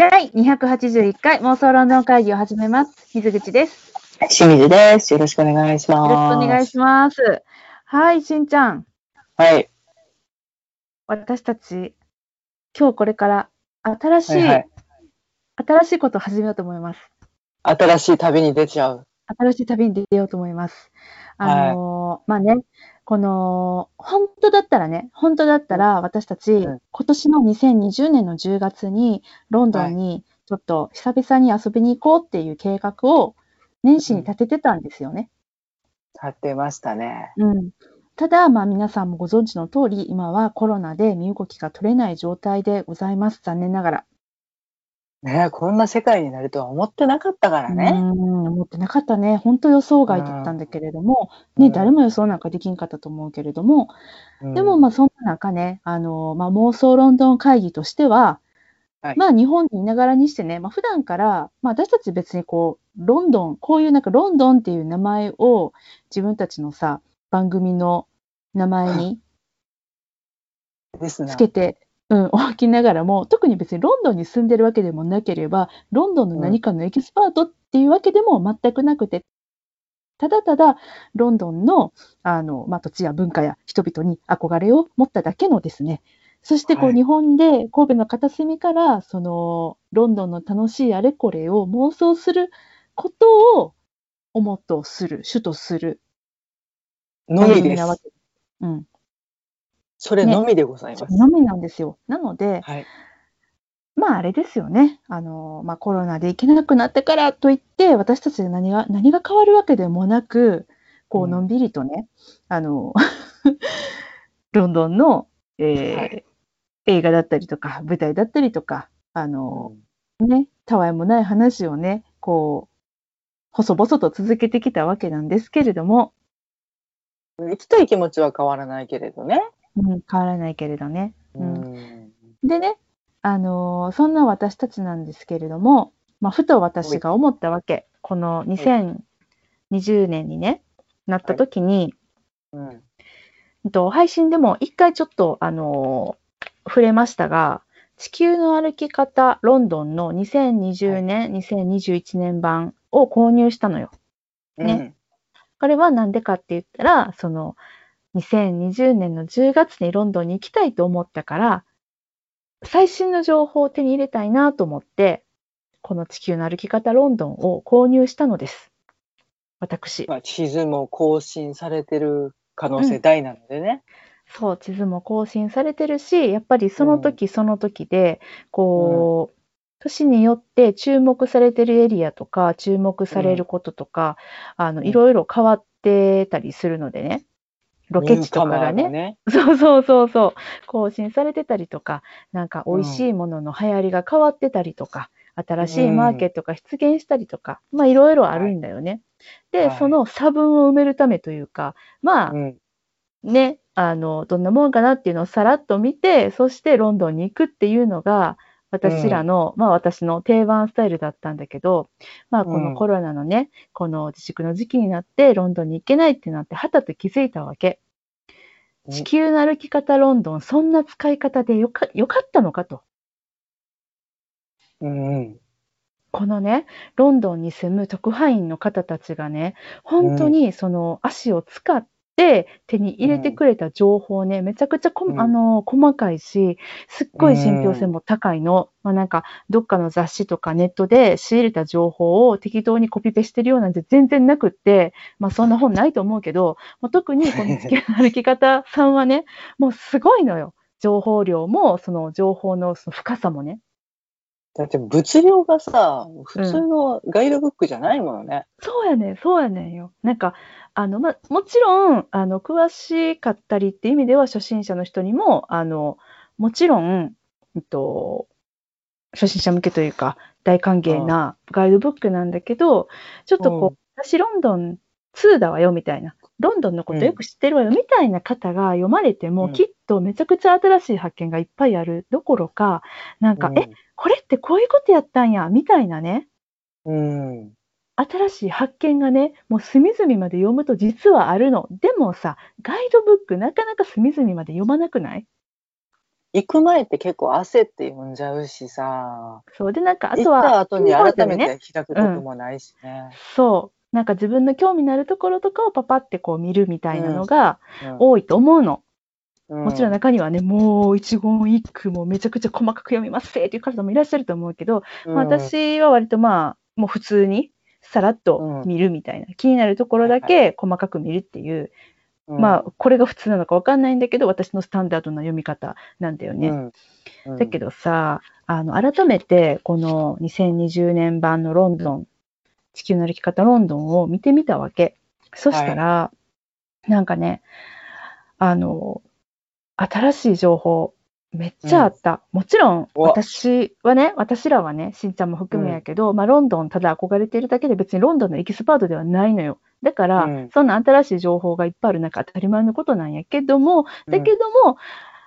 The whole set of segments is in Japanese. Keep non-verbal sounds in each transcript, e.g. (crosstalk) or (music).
第281回妄想ロンドン会議を始めます。水口です。清水です。よろしくお願いします。よろしくお願いします。はい、しんちゃん。はい。私たち、今日これから新しい、はいはい新しいことを始めようと思います。新しい旅に出ちゃう。新しい旅に出ようと思います。あのーまあね、この、本当だったらね、本当だったら私たち、うん今年の2020年の10月に、ロンドンにちょっと久々に遊びに行こうっていう計画を年始に立ててたんですよね。立ってましたね。うん。ただ、まあ皆さんもご存知の通り、今はコロナで身動きが取れない状態でございます。残念ながら。ねこんな世界になるとは思ってなかったからうね。ん、思ってなかったね。本当予想外だったんだけれども、ね、うん誰も予想なんかできんかったと思うけれども、うんでも、まあ、そんな中ね、あの、まあ、妄想ロンドン会議としては、はいまあ、日本にいながらにしてね、まあ、普段から、まあ、私たち別にこう、ロンドン、こういうなんかロンドンっていう名前を自分たちのさ、番組の名前につ。けて、うん、(laughs) 置きながらも、特に別にロンドンに住んでるわけでもなければ、ロンドンの何かのエキスパートっていうわけでも全くなくて、ただただロンドンのあの、まあ、土地や文化や人々に憧れを持っただけのですね、そしてこう、はい。日本で神戸の片隅からそのロンドンの楽しいあれこれを妄想することを主とする、主とするのみです。うん、それのみでございます。のみなんですよ。なので、はい。まああれですよね。あの、まあコロナで行けなくなったからといって、私たちで何が、何が変わるわけでもなく、こう、うんのんびりとね、あの、(laughs) ロンドンの、えーはい映画だったりとか、舞台だったりとか、あの、ね、たわいもない話をね、こう、細々と続けてきたわけなんですけれども、うん行きたい気持ちは変わらないけれどね。うん、変わらないけれどね。ううんん。でね、あのーそんな私たちなんですけれども、まあ、ふと私が思ったわけ。この2020年にね、なった時に、うん。うんと配信でも一回ちょっと、あのー触れましたが、地球の歩き方ロンドンの2020年、2021年版を購入したのよ。ねこれはなんでかって言ったら、その2020年の10月にロンドンに行きたいと思ったから、最新の情報を手に入れたいなと思って、この地球の歩き方ロンドンを購入したのです。私。まあ、地図も更新されてる可能性大なのでね。そう、地図も更新されてるし、やっぱりその時その時で、こう、年によって注目されてるエリアとか、注目されることとか、あの、うんいろいろ変わってたりするのでね、ロケ地とかがねね。そうそうそうそう。更新されてたりとか、なんか美味しいものの流行りが変わってたりとか、新しいマーケットが出現したりとか、まあいろいろあるんだよね。で、はいその差分を埋めるためというか、まあうん。ね、あの、どんなもんかなっていうのをさらっと見て、そしてロンドンに行くっていうのが、私らの、まあ私の定番スタイルだったんだけど、まあこうんのコロナのね、この自粛の時期になってロンドンに行けないってなって、はたと気づいたわけ。うん地球の歩き方ロンドン、そんな使い方でよかよかったのかと。うんうん。このね、ロンドンに住む特派員の方たちがね、本当にその足を使って手に入れてくれた情報をね、めちゃくちゃこ、うんあの細かいし、すっごい信憑性も高いの。まあなんか、どっかの雑誌とかネットで仕入れた情報を適当にコピペしてるようなんて全然なくって、まあそんな本ないと思うけど、まあ、特にこの地球の歩き方さんはね、もうすごいのよ。情報量も、その情報のその深さもね。だって物量がさ、普通のガイドブックじゃないものね。そうやねん、そうやねんよ。なんか、あの、ま、もちろん、あの、詳しかったりっていう意味では、初心者の人にも、あの、もちろん、えっと、初心者向けというか、大歓迎なガイドブックなんだけど、ちょっとこう、私ロンドン2だわよ、みたいな。ロンドンのことよく知ってるわよ、みたいな方が読まれても、うんきっとめちゃくちゃ新しい発見がいっぱいあるどころか、なんか、え、これってこういうことやったんや、みたいなね。うん。うん。新しい発見がね、もう隅々まで読むと実はあるの。でもさ、ガイドブックなかなか隅々まで読まなくない？行く前って結構焦って読んじゃうしさ、そう。で、なんか、あ行とは、った後に改めね、て開くこともないしね。そう。なんか自分の興味のあるところとかをパパってこう見るみたいなのがうん多いと思うの。うん。もちろん中にはね、もう一言一句もめちゃくちゃ細かく読みますせっていう方もいらっしゃると思うけど、うん。まあ私は割とまあ、もう普通にさらっと見るみたいな、気になるところだけ細かく見るっていう、うん。まあ、これが普通なのかわかんないんだけど、私のスタンダードな読み方なんだよね。だけどさ、あの、改めてこの2020年版のロンドン、地球の歩き方ロンドンを見てみたわけ。そしたら、なんかね、あの、新しい情報、めっちゃあった。もちろん、私はね、私らはね、しんちゃんも含めやけど、まあ、ロンドンただ憧れているだけで別にロンドンのエキスパートではないのよ。だから、うんそんな新しい情報がいっぱいある中、当たり前のことなんやけども、だけども、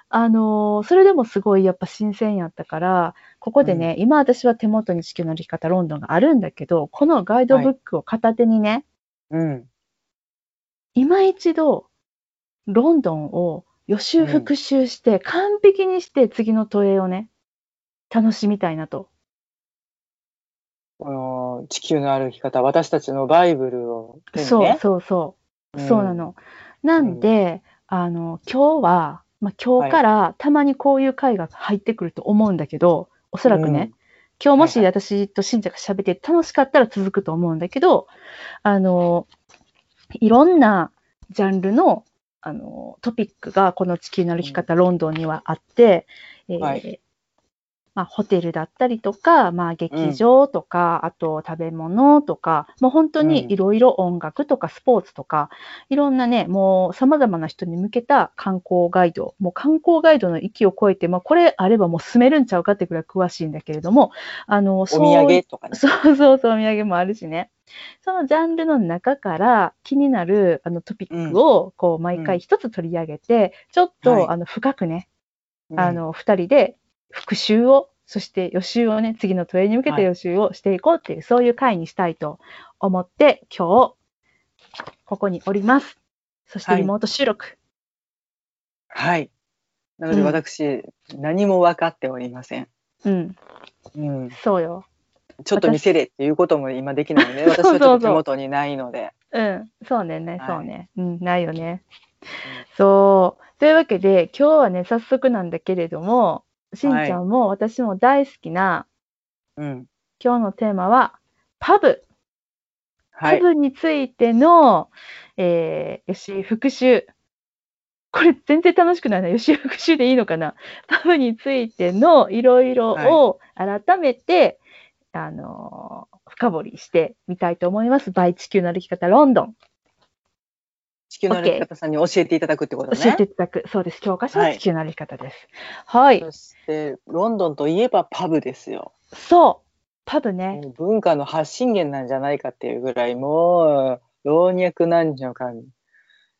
あのーそれでもすごいやっぱ新鮮やったから、ここでね、今私は手元に地球の歩き方ロンドンがあるんだけど、このガイドブックを片手にね、うん。今一度、ロンドンを予習復習して、完璧にして次の都営をね、楽しみたいなと。この地球の歩き方、私たちのバイブルを手にそうね。そうそう。うんそうなの。なんで、あの、今日は、まあ、今日からたまにこういう回が入ってくると思うんだけど、おそらくね、今日もしはい私と信者が喋って楽しかったら続くと思うんだけど、あの、いろんなジャンルの、あの、トピックがこの地球の歩き方ロンドンにはあって、えーはい。まあ、ホテルだったりとか、まあ、劇場とか、あと食べ物とか、もう本当にいろいろ音楽とかスポーツとか、いろんなね、もう様々な人に向けた観光ガイド、もう観光ガイドの域を超えて、まあ、これあればもう住めるんちゃうかってくらい詳しいんだけれども、あの、お土そう産とかね。そうそうそう、お土産もあるしね。そのジャンルの中から気になるあのトピックをこう毎回一つ取り上げて、ちょっと、はい。あの深くね、うん。あ、の二人で復習を、そして予習をね、次の問いに向けてはい予習をしていこうっていう、そういう回にしたいと思って、今日、ここにおります。そしてはいリモート収録。はい。なのでうん私、何も分かっておりません。うん、うん。そうよ。ちょっと見せれっていうことも今できないので、私はちょっと手元にないので。うん、そうね、ね、はいそうね。うん、ないよね。そう。というわけで、今日はね、早速なんだけれども、しんちゃんも私も大好きな、うん。今日のテーマは、パブ。はい。パブについての、えー、よし、復習。これ全然楽しくないな。よし、復習でいいのかな。パブについてのいろいろを改めて、あのー深掘りしてみたいと思います。バイ地球の歩き方ロンドン。地球の歩き方さんに教えていただくってことね。教えていただく。そうです。教科書は地球の歩き方です。はい。そして、ロンドンといえばパブですよ。そう。パブね。文化の発信源なんじゃないかっていうぐらい、もう、老若男女間、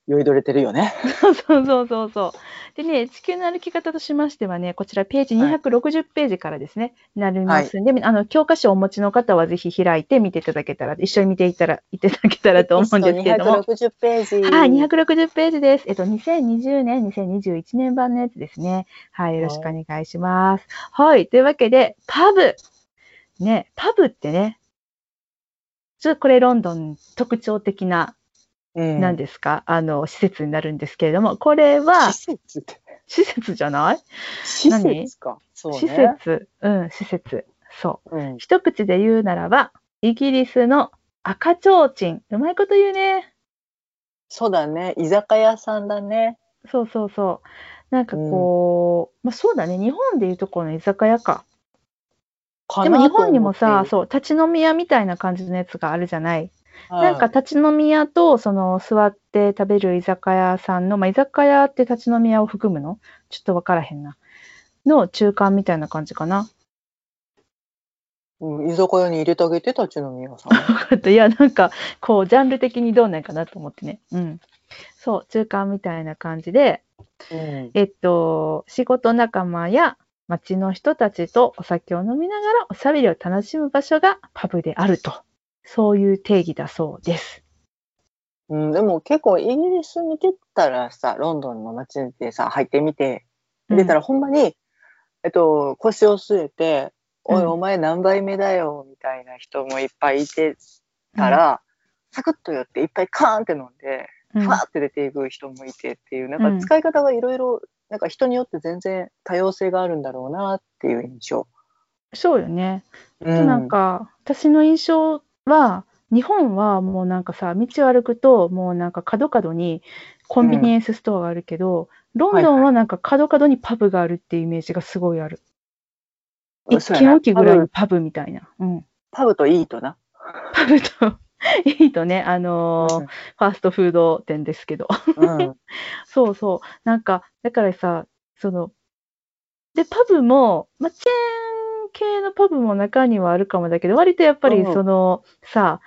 酔いどれてるよね。(laughs) そうそうそうそう。でね、地球の歩き方としましてはね、こちらページはい260ページからですね、なりますんで、あの、教科書をお持ちの方はぜひ開いて見ていただけたら、一緒に見ていたら、いただけたらと思うんですけれども。260ページ。はい、260ページです。えっと、2020年、2021年版のやつですね。はい、よろしくお願いします。はい、というわけで、パブ。ね、パブってね、ちょっとこれロンドン特徴的な、うん何ですか、あの、施設になるんですけれども、これは、施設って。施設じゃない？施設か。そうね。施設。うん、施設。そう。うん。一口で言うならば、イギリスの赤ちょうちん。うまいこと言うね。そうだね。居酒屋さんだね。そうそうそう。なんかこう、まあそうだね。日本でいうとこの居酒屋か。かでも日本にもさ、そそう、立ち飲み屋みたいな感じのやつがあるじゃない？うなんか立ち飲み屋と、その座って食べる居酒屋さんの、まあ居酒屋って立ち飲み屋を含むの？ちょっとわからへんな。の中間みたいな感じかな。うん、居酒屋に入れてあげて、立ち飲み屋さん。(laughs) いや、なんか、こう、ジャンル的にどうなんかなと思ってね。うん。そう、中間みたいな感じで、うん。えっと、仕事仲間や街の人たちとお酒を飲みながらおしゃべりを楽しむ場所がパブであると。そういう定義だそうです。うん、でも結構イギリスに来たらさ、ロンドンの街でさ、入ってみて、入れたらほんまに、えっと、腰を据えて、おい、うんお前何杯目だよ、みたいな人もいっぱいいてたら、サクッと寄っていっぱいカーンって飲んで、うん、ファーって出ていく人もいてっていう、なうんんか使い方がいろいろ、なんか人によって全然多様性があるんだろうなっていう印象。そうよね。うあとなんか、私の印象は、日本はもうなんかさ、道を歩くと、もうなんか角々にコンビニエンスストアがあるけど、ロンドンはなんか角々にパブがあるっていうイメージがすごいある。一そうやな軒置きぐらいパブのパブみたいな。うん。パブといいとな。パブと、(laughs) いいとね、あのーファーストフード店ですけど。うんうん (laughs) そうそう。なんか、だからさ、その、で、パブも、まあ、チェーン系のパブも中にはあるかもだけど、割とやっぱりうんその、さ、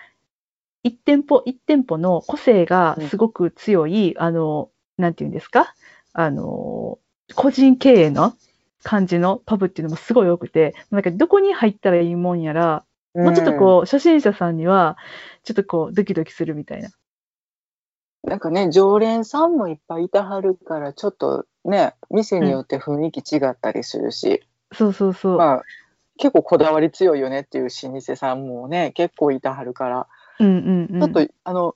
一店舗一店舗の個性がすごく強い、あの、なんていうんですか？あの、個人経営の感じのパブっていうのもすごい多くて、なんかどこに入ったらいいもんやら、もうちょっとこう、初心者さんには、ちょっとこう、ドキドキするみたいな。なんかね、常連さんもいっぱいいたはるから、ちょっとね、店によって雰囲気違ったりするし、そうそうそう。まあ、結構こだわり強いよねっていう老舗さんもね、結構いたはるから、うんうんうん。ちょっと、あの、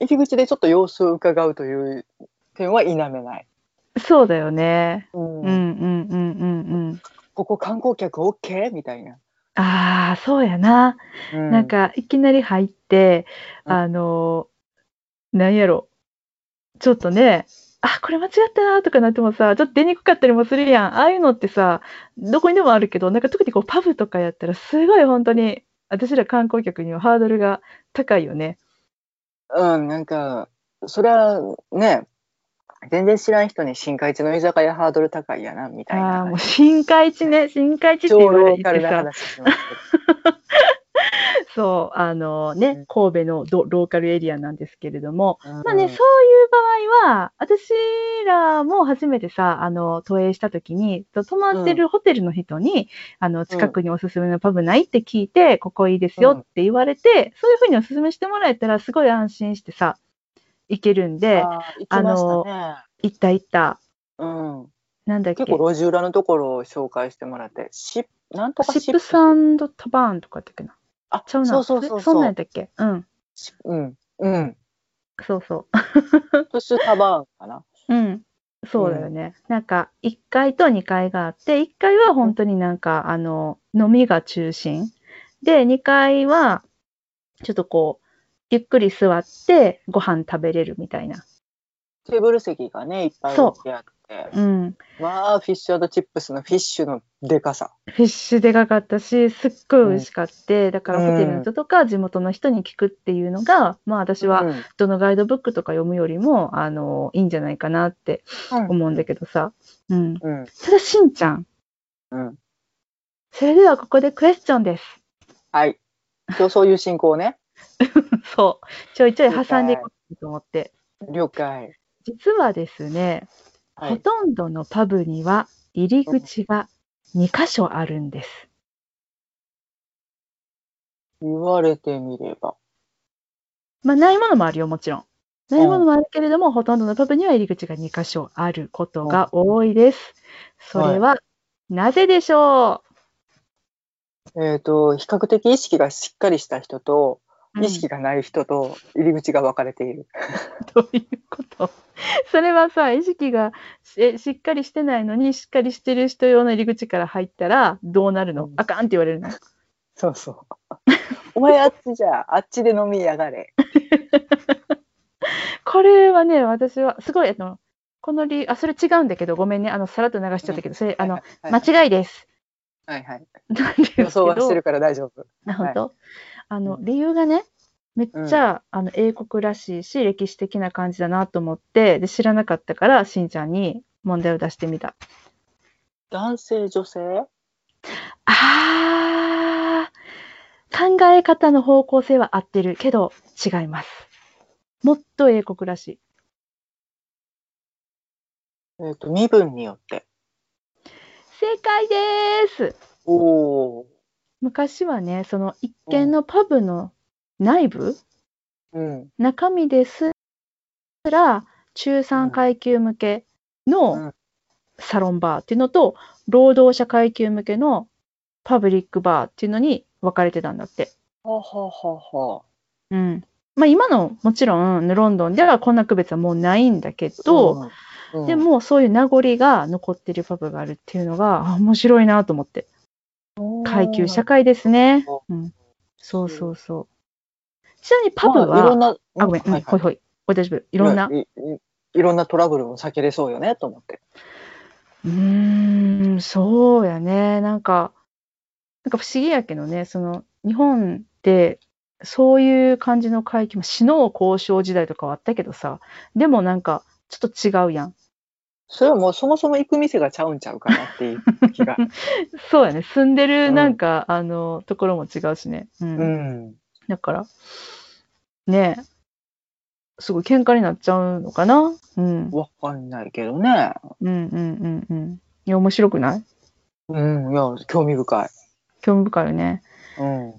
入り口でちょっと様子を伺うという点は否めない。そうだよね。うんうんうんうんうんうん。ここ観光客 OK? みたいな。ああ、そうやな。うなん、か、いきなり入って、うんあの、なんやろ。ちょっとね、あ、これ間違ったなとかなってもさ、ちょっと出にくかったりもするやん。ああいうのってさ、どこにでもあるけど、なんか特にこうパブとかやったら、すごい本当に、私ら観光客にはハードルが高いよね。うん、なんか、それはね、全然知らん人に新海地の居酒屋ハードル高いやな、みたいああー、なもう。新海地ね、新海地って超言われてさ、話します (laughs) そう、あのうねん、神戸のどローカルエリアなんですけれども、けど。まあね、うんそういう場合は、私らも初めてさ、あの、投影した時に、と泊まってるホテルの人に、あの、近くにおすすめのパブないって聞いて、ここいいですよって言われて、そういうふうにおすすめしてもらえたら、すごい安心してさ、行けるんで、あー行きましたね。行った行った。うん。なんだっけ、結構路地裏のところを紹介してもらって、シップ、なんとかシップサンドタバーンとかだっけな？あ、ちゃうな。そうそうそうそそんなん。やったっけ？うん。シうん。うん。そうそう。プスタバーンかな。(laughs) うん。そうだよね。なんか、1階と2階があって、1階は本当になんか、あの、飲みが中心。で、2階は、ちょっとこう、ゆっくり座ってご飯食べれるみたいな。テーブル席がね、いっぱい置いてあって。うん。まあ、フィッシュチップスのフィッシュのでかさ。フィッシュでかかったし、すっごい美味しかって、だからホテルの人とか地元の人に聞くっていうのが、まあ私はうんどのガイドブックとか読むよりも、あの、いいんじゃないかなって思うんだけどさ。うん。うん。ただ、しんちゃん。うん。それではここでクエスチョンです。はい。今日そういう進行ね。(laughs) そう。ちょいちょい挟んでいこうと思って。了解。実はですね、はい。ほとんどのパブには入り口が2箇所あるんです。言われてみれば。まあ、ないものもあるよ、もちろん。ないものもあるけれども、ほとんどのパブには入り口が2箇所あることが多いです。それは、なぜでしょえっ、と、比較的意識がしっかりした人と、う、意識がない人と入り口が分かれている。(laughs) どういうこと？それはさ、意識がししっかりしてないのに、しっかりしてる人用の入り口から入ったら、どうなるの、うんあかんって言われるの？そうそう。(laughs) お前あっちじゃ、あっちで飲みやがれ。(laughs) これはね、私は、すごい、あの、この理由、あ、それ違うんだけど、ごめんね、あの、さらっと流しちゃったけど、それ、あの、はい間違いです。はいはい。予想はしてど、るから大丈夫。あ本当、あの、うん理由がね、めっちゃ、あの、英国らしいし、歴史的な感じだなと思って、で、知らなかったから、しんちゃんに問題を出してみた。男性、女性？あー、考え方の方向性は合ってるけど、違います。もっと英国らしい。えっ、と、身分によって。正解ですおお。昔はね、その一軒のパブの内部、うん。中身ですら中産階級向けうのんサロンバーっていうのと、労働者階級向けのパブリックバーっていうのに分かれてたんだって。はあはあはあはあ。うん。まあ今のもちろんロンドンではこんな区別はもうないんだけど、うん、うんで、もそういう名残が残ってるパブがあるっていうのがあ面白いなと思って。階級社会ですね。うん。そうそうそう。ちなみにパブは、まあいろんな、あ、ごめん、うんはいほいほい。お大丈夫？いろんな？いろんなトラブルも避けれそうよねと思って。うーん、そうやね。なんか、なんか不思議やけどね、その、日本って、そういう感じの階級も、死の交渉時代とかはあったけどさ、でもなんか、ちょっと違うやん。それはもうそもそも行く店がちゃうんちゃうかなっていう気が。(laughs) そうやね。住んでうんるなんか、あの、ところも違うしね。うん。うん。だから、ねえ、すごい喧嘩になっちゃうのかなうん。わかんないけどね。うんうんうんうん。いや、面白くない？うん。いや、興味深い。興味深いよね。うん。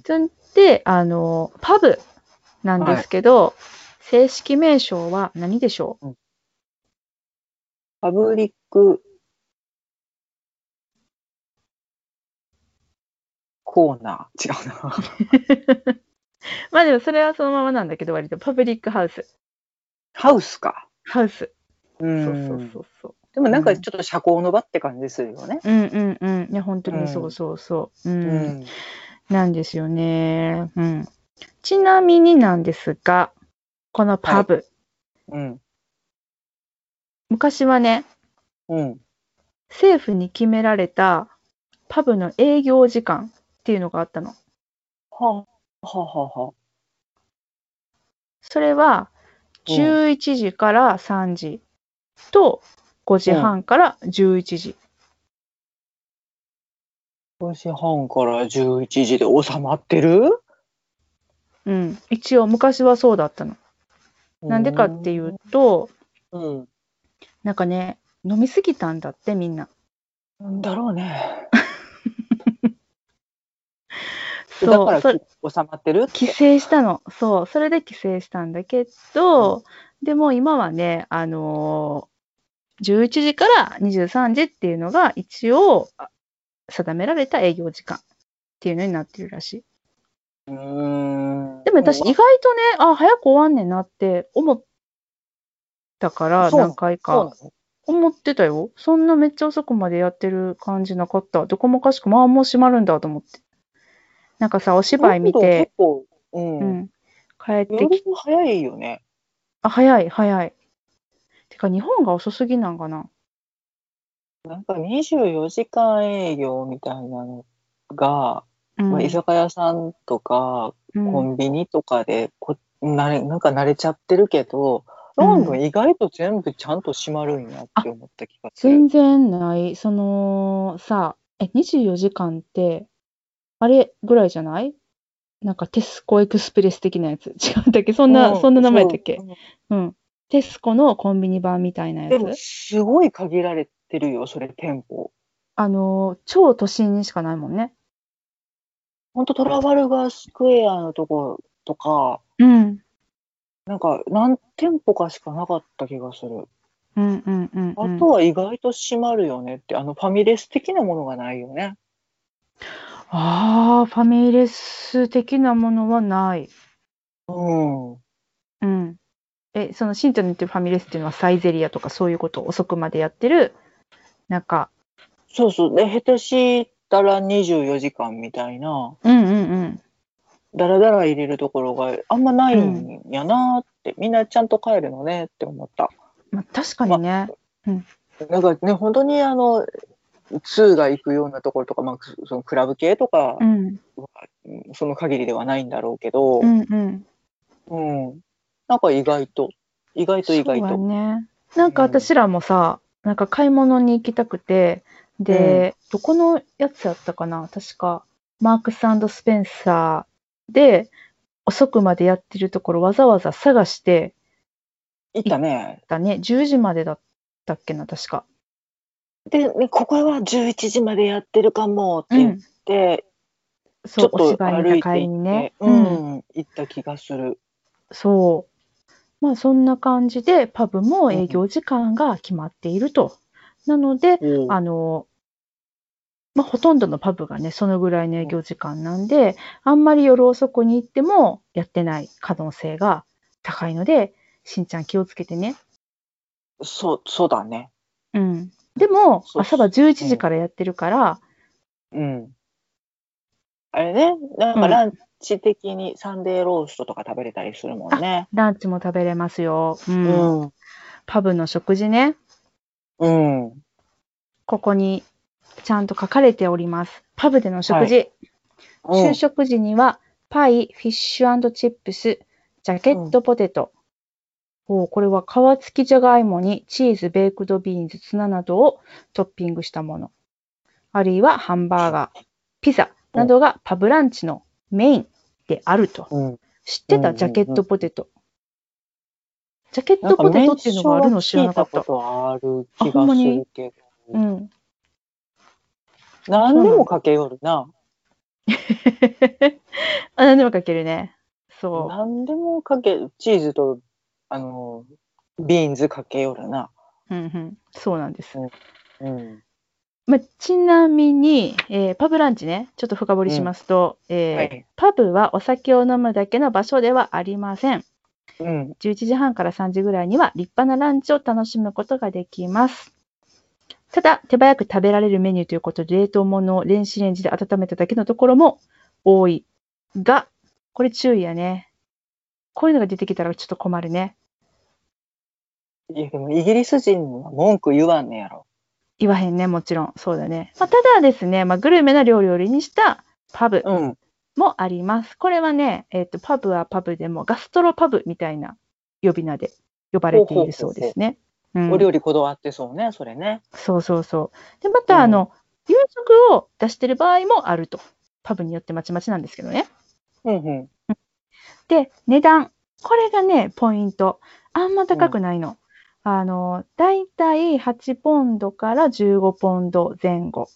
で、あの、パブなんですけど、正式名称は何でしょう？パブリックコーナー。違うな。(laughs) まあでもそれはそのままなんだけど、割とパブリックハウス。ハウスか。ハウス。う。そうんそうそうそう。でもなんかちょっと社交の場って感じするよね。うんうんうん。いや、本当にそうそうそう。うん。うん。なんですよね。うん。ちなみになんですが、このパブ、うん。昔はね、うん。政府に決められたパブの営業時間っていうのがあったの。はあ、はあ、はあ、はそれはうん11時から3時と5時半から11時。5時半から11時で収まってる？うん。一応昔はそうだったの。なんでかっていうと、うん。なんかね、飲みすぎたんだってみんな。なんだろうね。だ (laughs) そう、からそ収まってるって？規制したの。そう、それで規制したんだけど、でも今はね、あのー11時から23時っていうのが一応あ定められた営業時間っていうのになってるらしい。うーん。でも私意外とね、あ、早く終わんねんなって思ったから、何回か。思ってたよ。そんなめっちゃ遅くまでやってる感じなかった。どこもかしくも、あ、もう閉まるんだと思って。なんかさ、お芝居見て結、構、うん。うん、帰って夜きも早いよね。あ、早い、早い。てか、日本が遅すぎなんかな。なんか24時間営業みたいなのが、うん。まあ、居酒屋さんとかうんコンビニとかでこなれなんか慣れちゃってるけど、ロンドン意外と全部ちゃんと閉まるんやって思った気がする。全然ない。その、さ、え、24時間って、あれぐらいじゃない？なんかテスコエクスプレス的なやつ。違うんだっけ？そんな、うそんな名前だっけ？そううん。テスコのコンビニ版みたいなやでもつ。すごい限られてるよ、それ店舗。あの、超都心にしかないもんね。ほんとトラバルガースクエアのとことか、うん。なんか何店舗かしかなかった気がする。うんうんうん、うん。あとは意外と閉まるよねって、あのファミレス的なものがないよね。ああ、ファミレス的なものはない。うん。うん。え、そのシントに言ってるファミレスっていうのはサイゼリアとかそういうことを遅くまでやってる、なんか、そうそう。で、下手したら24時間みたいな、うんうんうん。だらだら入れるところがあんまないんやなって、みんなちゃんと帰るのねって思った。まあ、確かにね。なんかね、本当にあの、2が行くようなところとか、まあ、そのクラブ系とかう、ん。その限りではないんだろうけどう、んうん。うん。なんか意外と、意外と意外と。ね。なんか私らもさ、なんか買い物に行きたくて、で、どこのやつやったかな？確か、マークススペンサーで、遅くまでやってるところわざわざ探して行ったね。たね。10時までだったっけな、確か。で、ねここは11時までやってるかもって言っうん。て、ちそう、おょっと芝居見た歩いて帰りにね。行って、うん、行った気がする。そう。まあそんな感じでパブも営業時間が決まっているとなので、うんあの、まあ、ほとんどのパブがね、そのぐらいの営業時間なんで、あんまり夜遅くに行ってもやってない可能性が高いので、しんちゃん気をつけてね。そう、そうだね。うん。でも、朝は11時からやってるから、うん。あれね、なんうんかランチ的にサンデーローストとか食べれたりするもんね。ランチも食べれますよ。う。うんん。パブの食事ね。うん。ここにちゃんと書かれております。パブでの食事。うん昼食時には、パイ、フィッシュチップス、ジャケットポテト。おうこれは皮付きじゃがいもにチーズ、ベークドビーンズ、ツナなどをトッピングしたもの。あるいはハンバーガー、ピザなどがパブランチのメインであると。うん。知ってた？ジャケットポテト。ジャケットポテトっていうのがあるの知らなかった。あるあ気がするけど。うん。何でもかけよるな。(laughs) あ、何でもかけるね。そう。何でもかけ、チーズと、あの、ビーンズかけよるな。うんうん、そうなんです。うん。まあ、ちなみに、えーパブランチね、ちょっと深掘りしますと、えーはいパブはお酒を飲むだけの場所ではありません。うん。11時半から3時ぐらいには立派なランチを楽しむことができます。ただ、手早く食べられるメニューということで、冷凍物を電子レンジで温めただけのところも多い。が、これ注意やね。こういうのが出てきたらちょっと困るね。いや、でもイギリス人は文句言わんねやろ。言わへんね、もちろん。そうだね。まあ、ただですね、まあ、グルメな料理を売りにしたパブうん。もあります。これはね、えっ、と、パブはパブでもガストロパブみたいな呼び名で呼ばれているそうですね。うんお料理こだわってそうね、それね。そうそうそう。で、また、うんあの、夕食を出してる場合もあると。パブによってまちまちなんですけどね。うんうん。で、値段。これがね、ポイント。あんま高くないの。あの、だいたい8ポンドから15ポンド前後。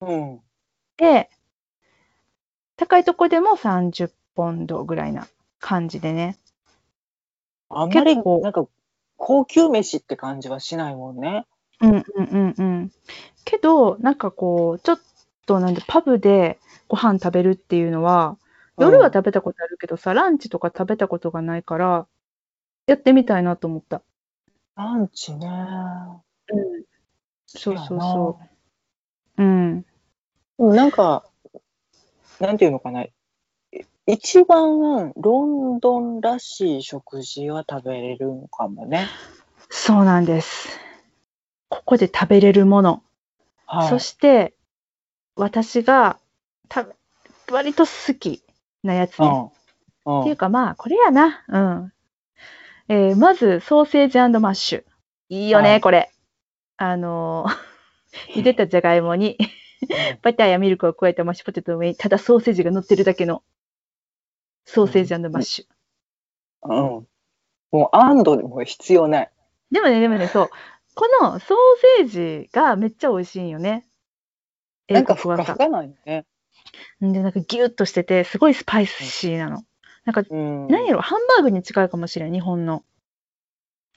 うん。で、高いとこでも30ポンドぐらいな感じでね。あんまりなんか高級飯って感じはしないもんね。うんうんうんうん。けど、なんかこう、ちょっとなんで、パブでご飯食べるっていうのは、夜は食べたことあるけどさ、ランチとか食べたことがないから、やってみたいなと思った。ランチね。うん。そうそうそう。うん。なんか、なんていうのかな。い一番ロンドンらしい食事は食べれるのかもね。そうなんです。ここで食べれるもの。はい。そして、私が食べ、割と好きなやつね。うん。うんっていうかまあ、これやな。うん。えーまず、ソーセージマッシュ。いいよね、はいこれ。あのー (laughs) 茹でたじゃがいもに、バターやミルクを加えたマッシュポテトの上に、ただソーセージが乗ってるだけの、ソーセージマッシュ。うん。もう、アンドも必要ない。でもね、でもね、そう。このソーセージがめっちゃ美味しいんよね。なんか。ふかふかなんよね。で、なんかギュッとしてて、すごいスパイシーなの。なんかうん。何やろ、ハンバーグに近いかもしれん、日本の。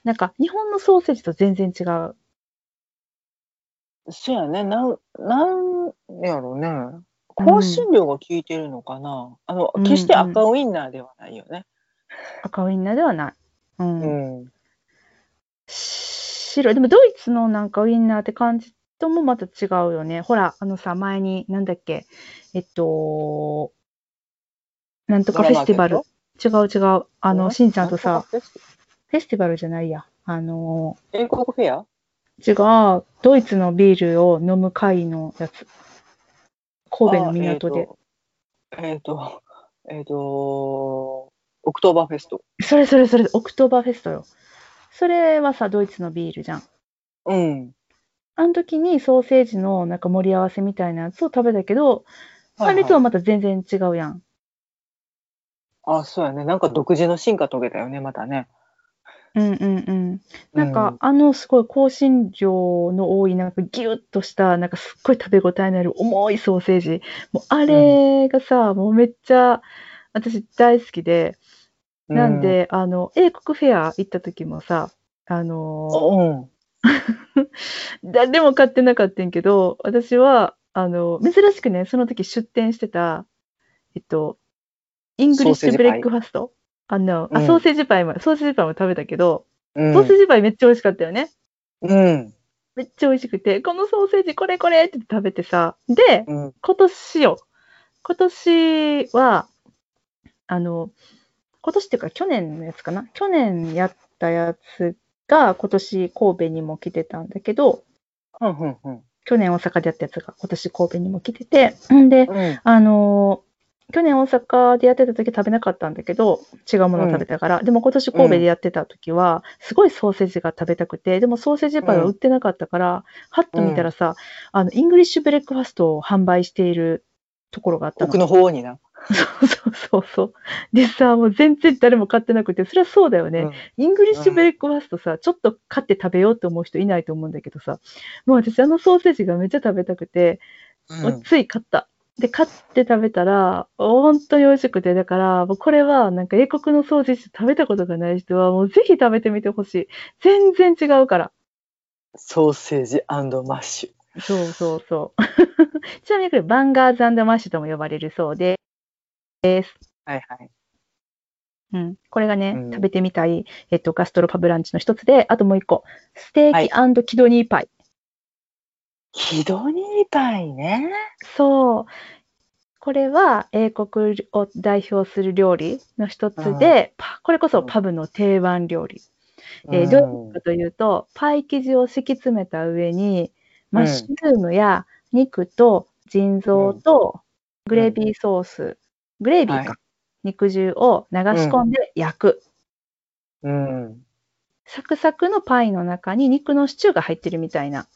なんか、日本のソーセージと全然違う。そうやね。なん、なんやろね。香辛料が効いてるのかな？あの、うん決して赤ウインナーではないよね。赤ウインナーではない。うん。うん。白い。でも、ドイツのなんかウインナーって感じともまた違うよね。ほら、あのさ、前に、なんだっけ、えっと、なんとかフェスティバル？違う違う。あの、しんちゃんとさ、。フェスティバルじゃないや。あの、英国フェア？違う、ドイツのビールを飲む会のやつ。神戸の港で。えっ、と、えっ、と、オクトーバーフェスト。それそれそれ、オクトーバーフェストよ。それはさ、ドイツのビールじゃん。うん。あの時にソーセージのなんか盛り合わせみたいなやつを食べたけど、あれとはまた全然違うやん。あ、そうやね。なんか独自の進化遂げたよね、またね。うんうんうん。なんか、あのすごい香辛料の多い、なんかギュッとした、なんかすっごい食べ応えのある重いソーセージ。もうあれがさ、もうめっちゃ私大好きで、うなん、で、あの、英国フェア行った時もさ、あの、うん。(laughs) 誰も買ってなかったんけど、私は、あの、珍しくね、その時出店してた、えっと、イングリッシュブレックファストあの、あ、うんソーセージパイも、ソーセージパイも食べたけど、うんソーセージパイめっちゃ美味しかったよね。うん。めっちゃ美味しくて、このソーセージこれこれって食べてさ、で、うん。今年よ。今年は、あの、今年っていうか去年のやつかな？去年やったやつが今年神戸にも来てたんだけど、うん。うん。うん。去年大阪でやったやつが今年神戸にも来てて、んで、うん。あのー去年大阪でやってた時食べなかったんだけど、違うものを食べたから、でも今年神戸でやってた時は、すごいソーセージが食べたくて、でもソーセージパイは売ってなかったから、はっと見たらさ、あの、イングリッシュブレックファストを販売しているところがあったの奥。の方にな。そうそうそうそう。でさ、もう全然誰も買ってなくて、それはそうだよね。うんイングリッシュブレックファストさ、ちょっと買って食べようって思う人いないと思うんだけどさ、もう私あのソーセージがめっちゃ食べたくて、もうつい買った。で、買って食べたら、本当に美味しくて、だから、もうこれは、なんか英国のソーセージ食べたことがない人は、もうぜひ食べてみてほしい。全然違うから。ソーセージマッシュ。そうそうそう。(laughs) ちなみにこれ、バンガーズマッシュとも呼ばれるそうでです。はいはい。うん。これがね、うん食べてみたい、えっと、ガストロパブランチの一つで、あともう一個、ステーキキドニーパイ。キドニーパイね。そう。これは英国を代表する料理の一つで、パこれこそパブの定番料理。えーどういうかというと、パイ生地を敷き詰めた上に、マッシュルームや肉と腎臓とグレービーソース、グレービーか、はい肉汁を流し込んで焼く。うん。サクサクのパイの中に肉のシチューが入ってるみたいな、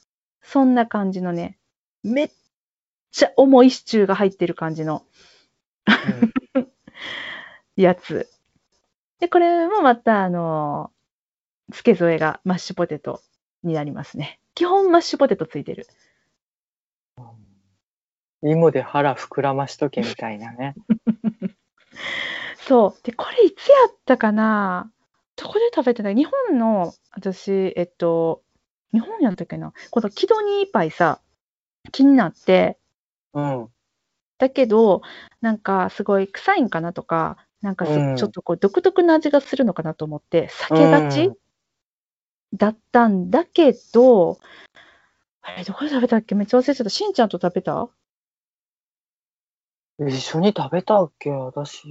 そんな感じのね、めっちゃ重いシチューが入ってる感じの (laughs) やつ。で、これもまた、あの、付け添えがマッシュポテトになりますね。基本マッシュポテトついてる。芋で腹膨らましとけみたいなね。(laughs) そう。で、これいつやったかな？どこで食べてた？日本の、私、えっと、日本やったっけなこのキドニーパイさ、気になって、うん。だけど、なんかすごい臭いんかなとか、なんかすうんちょっとこう独特な味がするのかなと思って、避けがち、うんだったんだけど、あれ、どこで食べたっけ？めっちゃ忘れちゃった。しんちゃんと食べた？一緒に食べたっけ？私。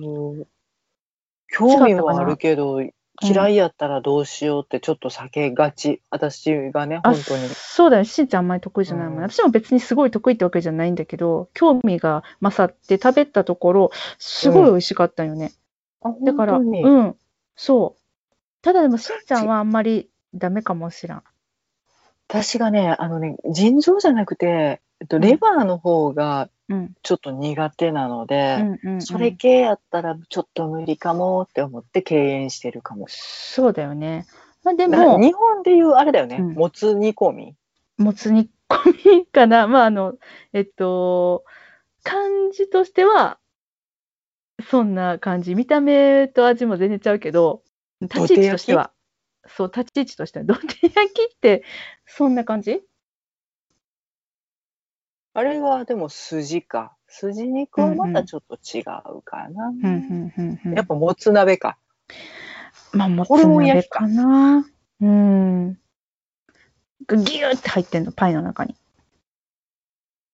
興味はあるけど、嫌いやったらどうしようってちょっと避けがち。私がね、あ本当に。そうだよ。しんちゃんあんまり得意じゃないもんね。うん私も別にすごい得意ってわけじゃないんだけど、興味が勝って食べたところ、すごい美味しかったよね。あだから、うん、そう。ただでもしんちゃんはあんまりダメかもしらん。私がね、あのね、腎臓じゃなくて、えっと、レバーの方がうん。ちょっと苦手なのうで、んうん、うん。それ系やったらちょっと無理かもって思って敬遠してるかも。そうだよね。まあでなも、日本でいうあれだよね、うんもつ煮込み。もつ煮込みかな。まあ、あの、えっと、感じとしては、そんな感じ。見た目と味も全然ちゃうけど、立ち位置としては、そう、立ち位置としては、土手焼きって、そんな感じ？あれはでも筋か。筋肉はまたちょっと違うかな。うん、うん。やっぱもつ鍋か。まあ、もつ鍋かな。うん。ギューって入ってんの、パイの中に。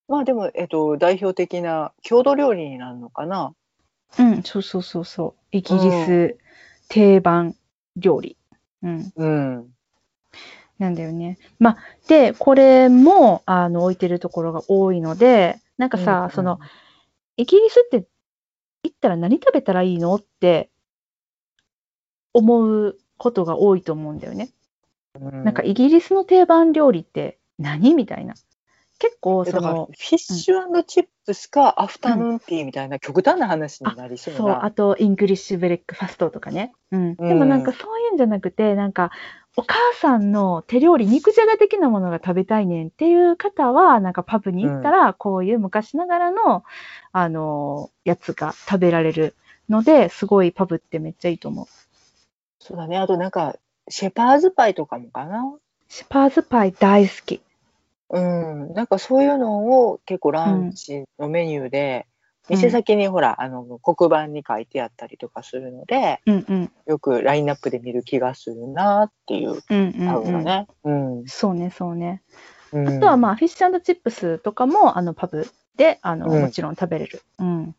まあでも、えっと、代表的な郷土料理になるのかな。うん、そうそうそうそう。イギリス定番料理。うん。うん。なんだよね。まあ、で、これも、あの、置いてるところが多いので、なんかさ、その、イギリスって行ったら何食べたらいいのって思うことが多いと思うんだよね。うん、なんかイギリスの定番料理って何みたいな。結構、そえだからフの、ィッシュチップスかアフタヌーンティーみたいな極端な話になりそうそう、な。あと、イングリッシュブレックファストとかね。うん。でうんもなんかそういうんじゃなくて、なんか、お母さんの手料理、肉じゃが的なものが食べたいねんっていう方は、なんかパブに行ったら、こういう昔ながらの、あの、やつが食べられるので、すごいパブってめっちゃいいと思う。そうだね。あとなんか、シェパーズパイとかもかな？シェパーズパイ大好き。うん、なんかそういうのを結構ランチのメニューで、店先にほら、あの、黒板に書いてあったりとかするので、うんうん。よくラインナップで見る気がするなっていう、うんうん、合ううん。よね。うん。そうね、そうね。うんあとはまあ、フィッシュチップスとかも、あの、パブで、あの、うんもちろん食べれる。うん。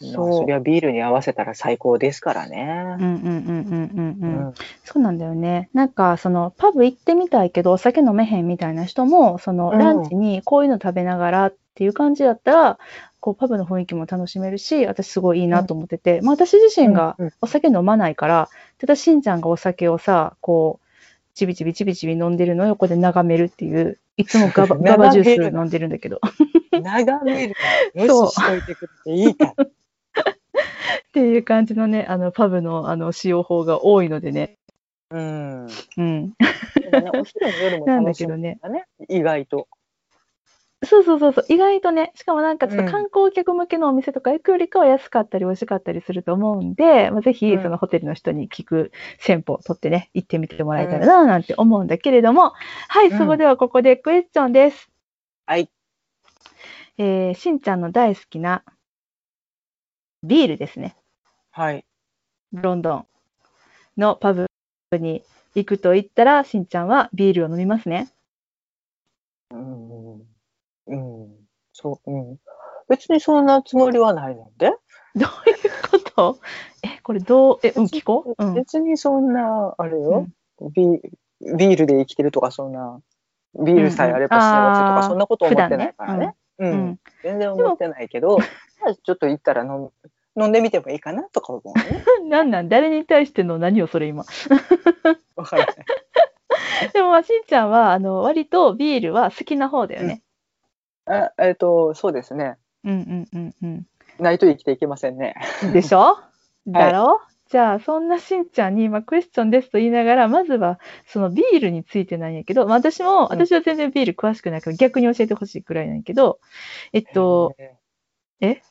まあそうそりゃビールに合わせたら最高ですからねうん。うんうんうんうんううん。ん。そうなんだよね。なんか、その、パブ行ってみたいけど、お酒飲めへんみたいな人も、その、うんランチにこういうの食べながらっていう感じだったら、こう、パブの雰囲気も楽しめるし、私すごいいいなと思ってて、まあ私自身がうんうんお酒飲まないから、ただしんちゃんがお酒をさ、こう、ちびちびちびちび飲んでるのを横で眺めるっていう、いつもガバ (laughs) ガバジュース飲んでるんだけど。眺める (laughs) の無視しといてくれていいか。(laughs) っていう感じのね、あの、パブの、あの、使用法が多いのでね。うん。うん。ねお昼も夜も楽しけどね。みだね。意外と。そうそうそうそう、意外とね、しかもなんかちょっうんと観光客向けのお店とか行くよりかは安かったり美味しかったりすると思うんで、まあ、ぜひうんそのホテルの人に聞く戦法を取ってね、行ってみてもらえたらななんて思うんだけれども、はい、うんそこではここでクエスチョンです。はい。えー、しんちゃんの大好きなビールですね。はい。ロンドンのパブに行くと言ったら、しんちゃんはビールを飲みますね。うん。うん。そう。うん。別にそんなつもりはないので。どういうこと？(laughs) え、これどう、え、うん、聞こう？うん。別にそんな、あれよ、ビビールで生きてるとか、そんな、ビールさえあれば幸せとか、うんそんなこと思ってないからね。う。うんん。全然思ってないけど、まあちょっと行ったら飲む飲んでみてもいいかなとか思うね。(laughs) なんなん？誰に対しての何をそれ今？わからない。(laughs) でも、まあ、しんちゃんは、あの、割とビールは好きな方だよね。あえっ、と、そうですね。うんうんうんないと生きていけませんね。うん。でしょ？(laughs) だろ、じゃあ、そんなしんちゃんに今クエスチョンですと言いながら、まずはそのビールについてなんやけど、まあ、私も、私は全然ビール詳しくないから逆に教えてほしいくらいなんやけど、えっと、ええ？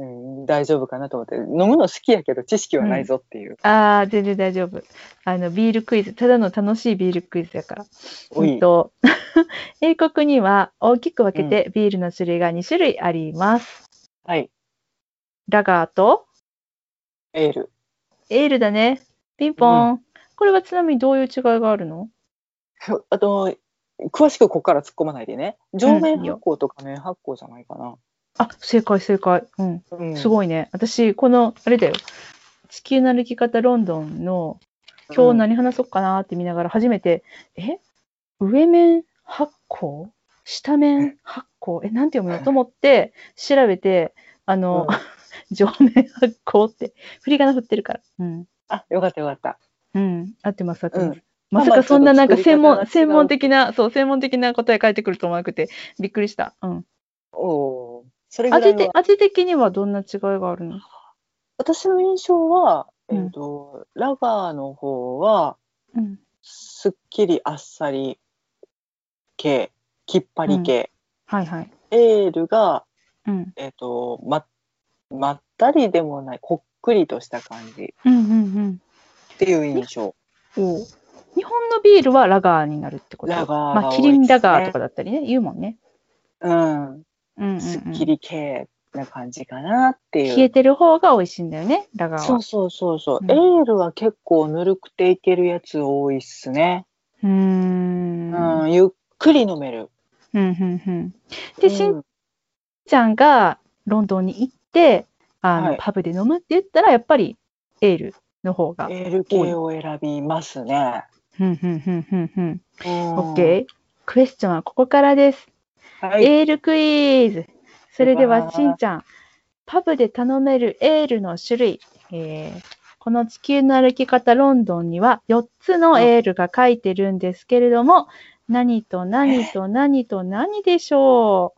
うん、大丈夫かなと思って、飲むの好きやけど知識はないぞっていう。ああ、全然大丈夫。あの、ビールクイズ、ただの楽しいビールクイズやから。おいえっと、(laughs) 英国には大きく分けてビールの種類が2種類あります。はい。ラガーと？エール。エールだね。ピンポン。これはちなみにどういう違いがあるの？あと、詳しくここから突っ込まないでね。上面発酵とか面発酵じゃないかな。あ、正解正解。うん。うん、すごいね。私、この、あれだよ。地球の歩き方ロンドンの、今日何話そうかなって見ながら初めて、え？上面発酵下面発酵 (laughs) え、なんて読むの？と思って調べて、あの、うん (laughs) 上面発酵って、振り仮名振ってるから。うん。あ、よかったよかった。うん。合ってます、合ってます。うんまさかそんななんか専門、専門的な、そう、専門的な答え返ってくると思わなくて、びっくりした。うん。おおー。それぐらい味味的にはどんな違いがあるの？私の印象は、えっ、うんと、ラガーの方は、うん。すっきりあっさり系、きっぱり系。はいはい。エールが、うん。えっ、と、ま、まったりでもない、こっくりとした感じうんうんうん。っていう印象。おう日本のビールはラガーになるってこと？ラガーがまあ、キリンラガーとかだったりね、言うもんね。うん。うんうん、うん。すっきり系な感じかなっていう。冷えてる方が美味しいんだよね、ラガーは。そうそうそうそう、うんエールは結構ぬるくていけるやつ多いっすね。うーん。う、うんん、ゆっくり飲める。うん、うん。で、しうんんちゃんがロンドンに行って、あの、はいパブで飲むって言ったら、やっぱりエールの方が。エール系を選びますね。ふんふんふんふん。うんオッケー。クエスチョンはここからです。はい。エールクイズ。それでは、しんちゃん、パブで頼めるエールの種類。えーこの地球の歩き方ロンドンには4つのエールが書いてるんですけれども、何と何と何と何でしょ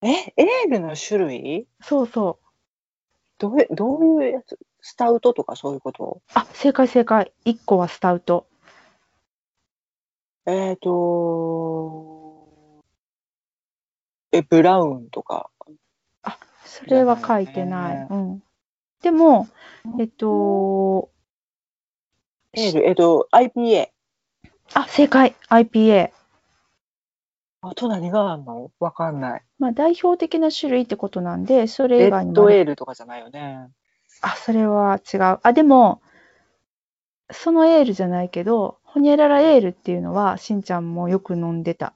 え、エールの種類？うそうそう。どういうどういうやつ？スタウトとかそういうこと？あ、正解正解。1個はスタウト。えっ、とえ、ブラウンとか。それは書いてない。うん。でも、えっと、エール、えっ、と、IPA。あ、正解 !IPA。あと何があんの？わかんない。まあ、代表的な種類ってことなんで、それレ以外にもある。ッドエールとかじゃないよね。あ、それは違う。あ、でも、そのエールじゃないけど、ホニャララエールっていうのは、しんちゃんもよく飲んでた。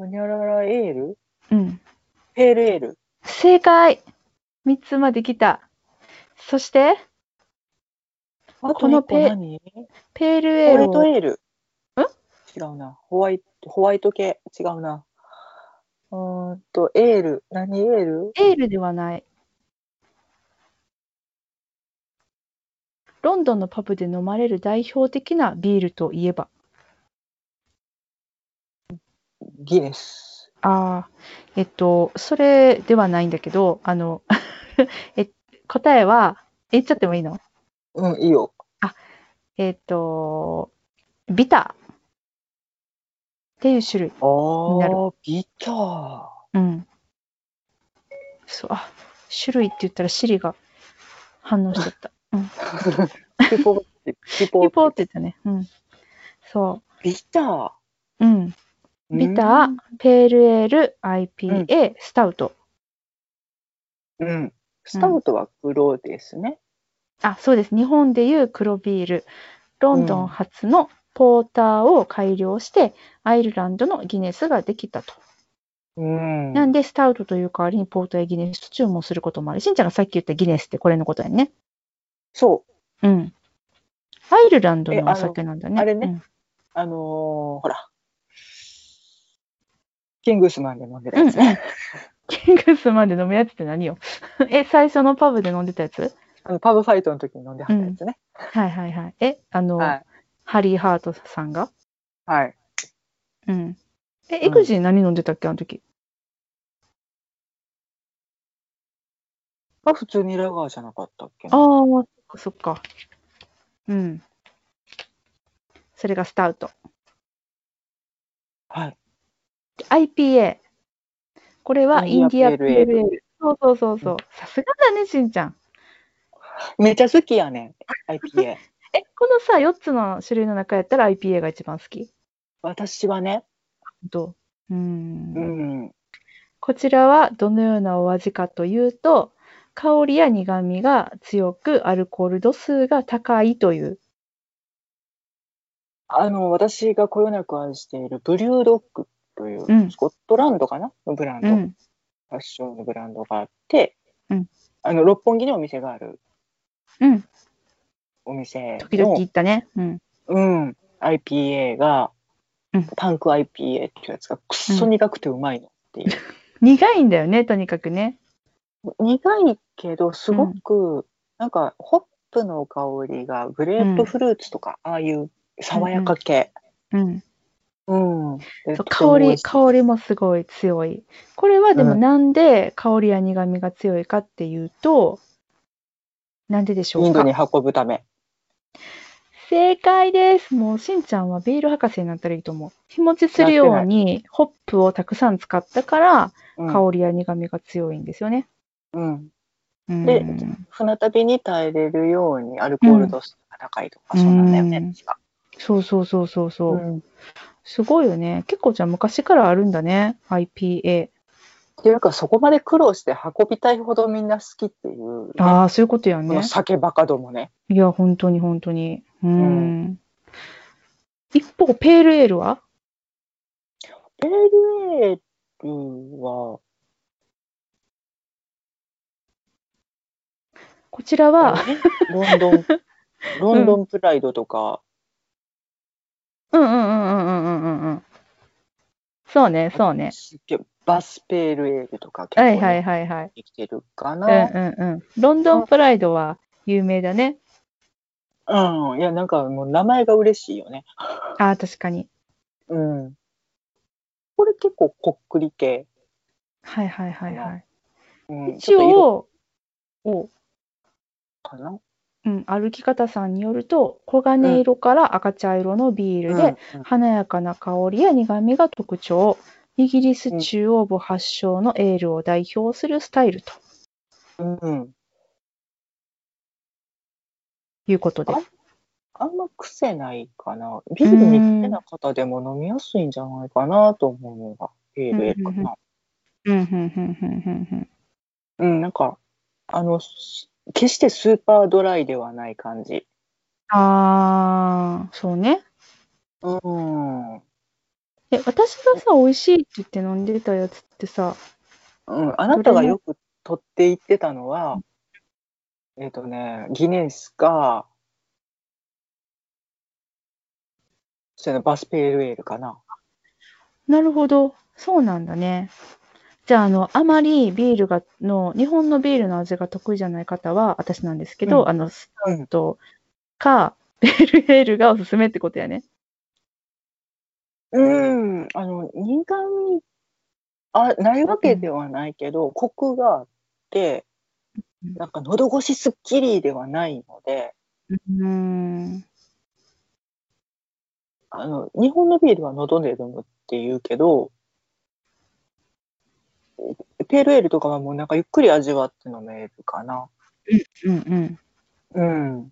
ホニャララエール？うん。ペールエール？正解 !3 つまで来た。そして、あこのペペ何？ペールエールホワイトを、エール。違うな。ホワイト、ホワイト系？違うな。うーんと、エール。何エール？エールではない。ロンドンのパブで飲まれる代表的なビールといえば？ギネス。ああ、えっと、それではないんだけど、あの、(laughs) え答えは、言っちゃってもいいの？うん、いいよ。えっと、ビターっていう種類。あなるあ、ビター。うん。そう、あ、種類って言ったらシリが反応しちゃった。うん。ピポって、ピポピポって言ったね。うん。そビター。う。うん。ビター、ペールエール、IPA、スタウト。うん。うん。スタウトは黒ですね。あ、そうです。日本でいう黒ビール。ロンドン発のポーターを改良して、アイルランドのギネスができたと。うん。なんで、スタウトという代わりにポーターやギネスと注文することもある。しんちゃんがさっき言ったギネスってこれのことやね。そうん。アイルランドののお酒なんだね。あれねうんう。あのーほら。キングスマンで飲んでたうんやつね。キングスまで飲むやつって何よ？(laughs) え、最初のパブで飲んでたやつ？あのパブファイトの時に飲んではったやつね。はいはいはい。え、あの、はい。ハリー・ハートさんが？はい。うん。え、んエグジー何飲んでたっけ？あの時。あ、普通にラガーじゃなかったっけああ、そっか。うん。それがスタウト。はい。IPA。これはイインディアペペールエール。そうそうそうそう。さすがだね、しんちゃん。めっちゃ好きやねん。IPA。(laughs) え、このさ、4つの種類の中やったら IPA が一番好き？私はね、どううーんうん。こちらはどのようなお味かというと、香りや苦味が強く、アルコール度数が高いという。あの、私がこよなく愛しているブリュードッグという、うんスコットランドかな？のブランド、うん。発祥のブランドがあって、うんあの、六本木にお店があるうん。お店時々の言ったね。うん。うん、IPA が、うんパンク IPA っていうやつがくっそ苦くてうまいのっていう。(laughs) 苦いんだよね、とにかくね。苦いけど、すごく、なんか、ホップの香りがグレープフルーツとか、ああいう爽やか系。うん。うん。でそう香り、香りもすごい強い。これはでもうんなんで香りや苦味が強いかっていうと、なんででしょうか？インドに運ぶため。正解です。もうしんちゃんはビール博士になったらいいと思う。日持ちするようにホップをたくさん使ったから、うん香りや苦味が強いんですよね。うん。うんで船旅に耐えれるようにアルコール度数が高いとか、そうなんだよね、うん。そうそうそうそうそう。うんすごいよね。結構じゃあ昔からあるんだね。IPA。っていうか、そこまで苦労して運びたいほどみんな好きっていう、ね、ああ、そういうことやこねの。酒バカどもね。いや、本当に本当に。うん。う一方、ペールエールは？エールエールは、こちらは、ロンドン、(laughs) ロンドンプライドとか、うんうんうんうんうんうんうん。そうね、そうね。バスペールエールとか結構、ね、はいはいはいはい。できてるかな。うんうんうん。ロンドンプライドは有名だね。うん、いや、なんかもう名前が嬉しいよね。ああ、確かに。うん。これ結構こっくり系。はいはいはいはい。うん、一応、おかなうん、歩き方さんによると、黄金色から赤茶色のビールで、うん華やかな香りや苦味が特徴。イギリス中央部発祥のエールを代表するスタイルとうん、うん。いうことです。あんま癖ないかな。ビール苦手な方でも飲みやすいんじゃないかなと思うのが、ペールエールかな。うん、うん、うん、うん、うん、なんか、あの、す決してスーパードライではない感じ。ああ、そうね。うん。うん、え、私がさ、美味しいって言って飲んでたやつってさ、あなたがよく取っていってたのは、えっ、とね、ギネスか、それのバスペールエールかな。なるほど。そうなんだね。じゃあ、あの、あまりビールが、の、日本のビールの味が得意じゃない方は、私なんですけど、うん。あの、スタウトか、ベールエールがおすすめってことやね。うん、あの、苦味、あ、ないわけではないけど、コクがあって、うん。なんか喉越しすっきりではないので、うーん。あの、日本のビールは喉で飲むって言うけど、ペールエールとかはもうなんかゆっくり味わって飲めるかな。うんうん。うん。っ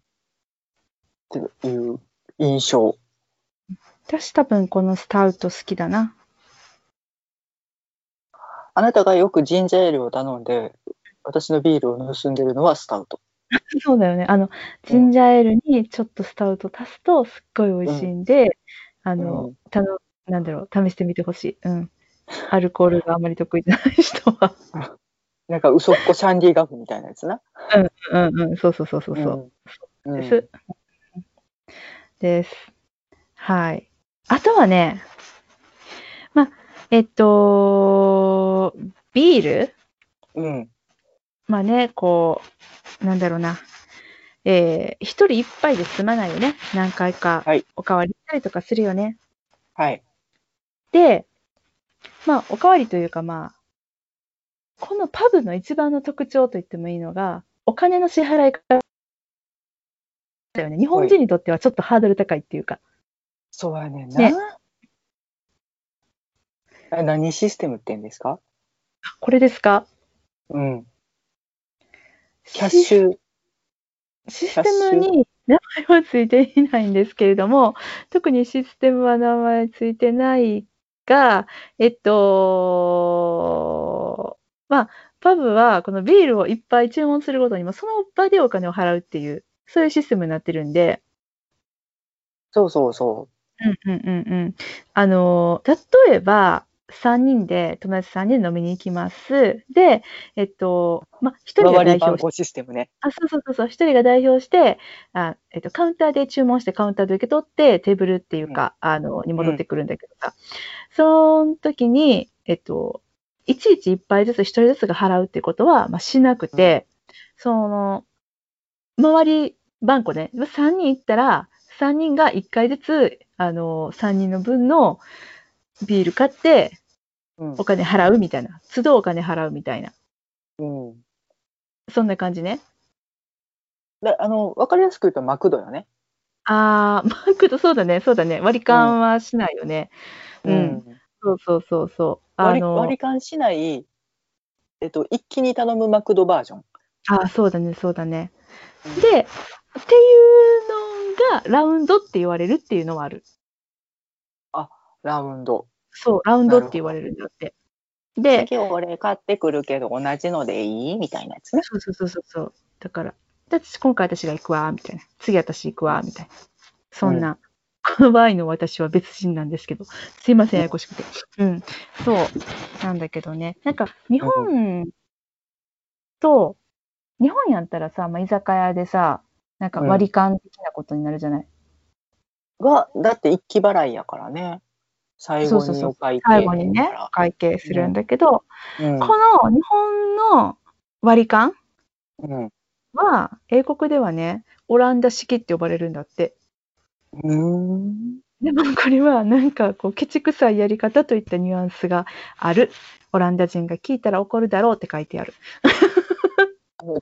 ていう印象。私多分このスタウト好きだな。あなたがよくジンジャーエールを頼んで、私のビールを盗んでるのはスタウト。(laughs) そうだよね。あの、ジンジャーエールにちょっとスタウト足すとすっごい美味しいんで、あの、うんたの、なんだろう、試してみてほしい。うん。(laughs) アルコールがあまり得意じゃない人は。なんか嘘っこシャンディガフみたいなやつな。うんうん、そうそうそうそうそう。うん。うんです。です。はい。あとはね、まあ、えっと、ビール？うん。まあね、こう、なんだろうな。えー、一人一杯で済まないよね。何回かはいおかわりしたりとかするよね。はい。で、まあ、おかわりというかまあ、このパブの一番の特徴と言ってもいいのが、お金の支払い方だよね。日本人にとってはちょっとハードル高いっていうか。そうやねんな。ねえ何システムって言うんですか？これですか？うん。キャッシュ。システムに名前はついていないんですけれども、特にシステムは名前ついてないが、えっと、まあ、パブはこのビールをいっぱい注文するごとにも、その場でお金を払うっていう、そういうシステムになってるんで、そうそうそうんうんうんうん。あの、例えば、3人で、友達3人で飲みに行きます。で、えっと、まあ、1う。人が代表してシステムね。あ、そうそうそうそう、一人が代表して、あ、えっと、カウンターで注文してカウンターで受け取って、テーブルっていうか、あの、に戻ってくるんだけどさ、その時に、えっと、いちいち一杯ずつ一人ずつが払うっていうことは、まあ、しなくて、その、周り、番号ね、3人行ったら、3人が1回ずつ、あの、3人の分のビール買って、うんお金払うみたいな。都度お金払うみたいな。うん。そんな感じね。で、あの、わかりやすく言うとマクドよね。あー、マクド、そうだね、そうだね。割り勘はしないよね。うん。うん。そうそうそうそう。あ割割り勘しない、えっと、一気に頼むマクドバージョン。あーそうだね、そうだね。うんで、っていうのが、ラウンドって言われるっていうのはある。ラウンド。そう、ラウンドって言われるんだって。で、次俺買ってくるけど同じのでいい？みたいなやつね。そうそうそうそうそう。だから、私今回私が行くわ、みたいな。次私行くわ、みたいな。そんな、この場合の私は別人なんですけど、すいません、ややこしくて。うん、そう、なんだけどね。なんか、日本と、日本やったらさ、まあ、居酒屋でさ、なんか割り勘的なことになるじゃない？が、だって一気払いやからね。最後にお会計最後にね会計するんだけど、ら。うんこの日本の割り勘うん。は、英国ではね、オランダ式って呼ばれるんだって。うーん。でもこれはなんかこうケチくさいやり方といったニュアンスがある。オランダ人が聞いたら怒るだろうって書いてある。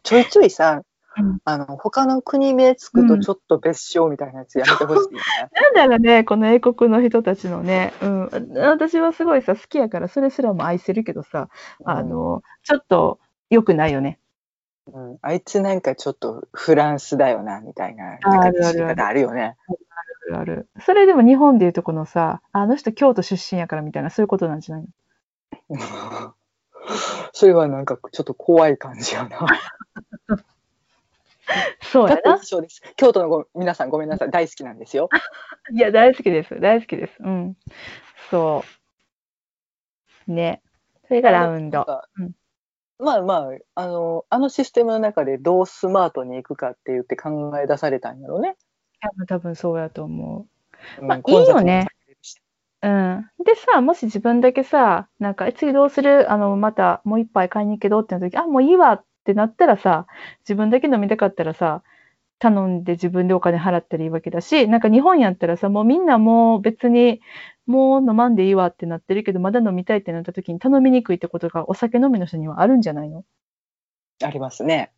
ちょいちょいさ、うんあの、他の国名つくとちょっと別称みたいなやつやめてほしいよね。(laughs) なんだろうね、この英国の人たちのね。うん。私はすごいさ、好きやからそれすらも愛せるけどさ、あの、ちょっと良くないよね。うん、あいつなんかちょっとフランスだよな、みたいな。あるあるあるよね。あるある。それでも日本でいうとこのさ、あの人京都出身やからみたいな、そういうことなんじゃないの？(laughs) それはなんかちょっと怖い感じやな。(laughs) (laughs) そうやな。京都のご皆さんごめんなさい。大好きなんですよ。(laughs) いや、大好きです。大好きです。うん。そう。ね。それがラウンド。うんまあまあ、あの、あのシステムの中でどうスマートにいくかって言って考え出されたんやろうね。多分多分そうやと思うんまあいいよね。う。うん。でさ、もし自分だけさ、なんか、え次どうする？あの、またもう一杯買いに行くけどってなった時、あ、もういいわってなったらさ、自分だけ飲みたかったらさ、頼んで自分でお金払ったらいいわけだし、なんか日本やったらさ、もうみんなもう別に、もう飲まんでいいわってなってるけど、まだ飲みたいってなった時に頼みにくいってことがお酒飲みの人にはあるんじゃないの？ありますね。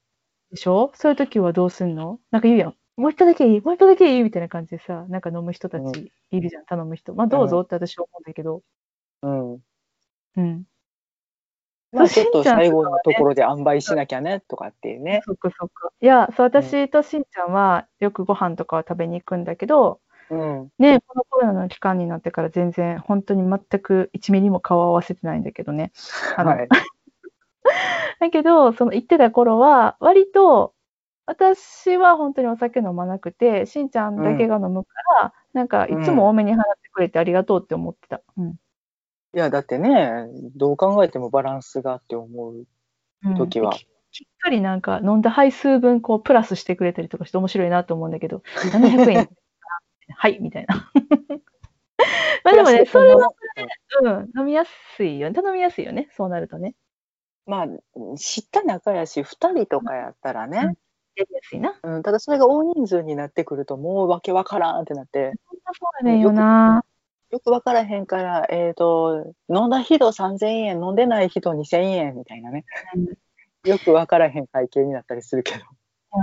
でしょ？そういう時はどうすんの？なんか言うやん。もう一杯だけいいもう一杯だけいいみたいな感じでさ、なんか飲む人たちいるじゃん、頼む人。まあどうぞって私は思うんだけど。うん。うん。まあちょっと最後のところで塩梅しなきゃね、とかっていうね。そっかそっか。いや、そう、私としんちゃんはよくご飯とかは食べに行くんだけど、うん。ね、このコロナの期間になってから全然、本当に全く1ミリも顔を合わせてないんだけどね。あのはい。(laughs) だけど、その行ってた頃は、割と、私は本当にお酒飲まなくて、しんちゃんだけが飲むから、なんかいつも多めに払ってくれてありがとうって思ってた。うん。いや、だってね、どう考えてもバランスがって思ううん時は。ききっかりなんか飲んだ杯数分こうプラスしてくれたりとかして面白いなと思うんだけど、700円。(laughs) はい、みたいな。(laughs) まあでもね、それは、うん、飲みやすいよね。頼みやすいよね。そうなるとね。まあ、知った仲やし、二人とかやったらね、やりやすいな。うん、ただそれが大人数になってくると、もうわけわからんってなって、そうやねんよな。よくわからへんから、えっ、と、飲んだ人3000円、飲んでない人2000円みたいなね、よくわからへん会計になったりするけど。いや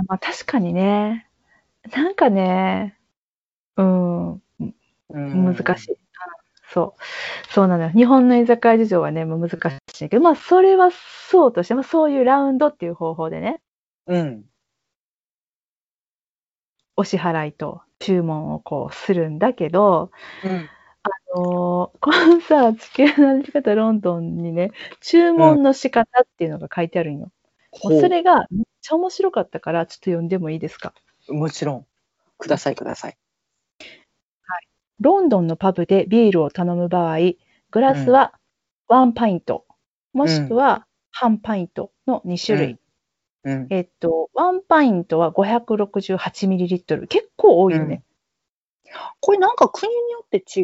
まあ確かにね。なんかね、うん、うん難しい。うんそう。そうなのよ。日本の居酒屋事情はね、もう難しいけど、まあそれはそうとして、まあそういうラウンドっていう方法でね、うん。お支払いと注文をこうするんだけど、うん。あのーこのさ、地球の歩き方ロンドンにね、注文の仕方っていうのが書いてあるんよ。もうそれがめっちゃ面白かったから、ちょっと読んでもいいですか？もちろん。ください、ください。ロンドンのパブでビールを頼む場合、グラスは1パイント、もしくは半パイントの2種類。うん。えっと、1パイントは 568ml。結構多いよね。これなんか国によって違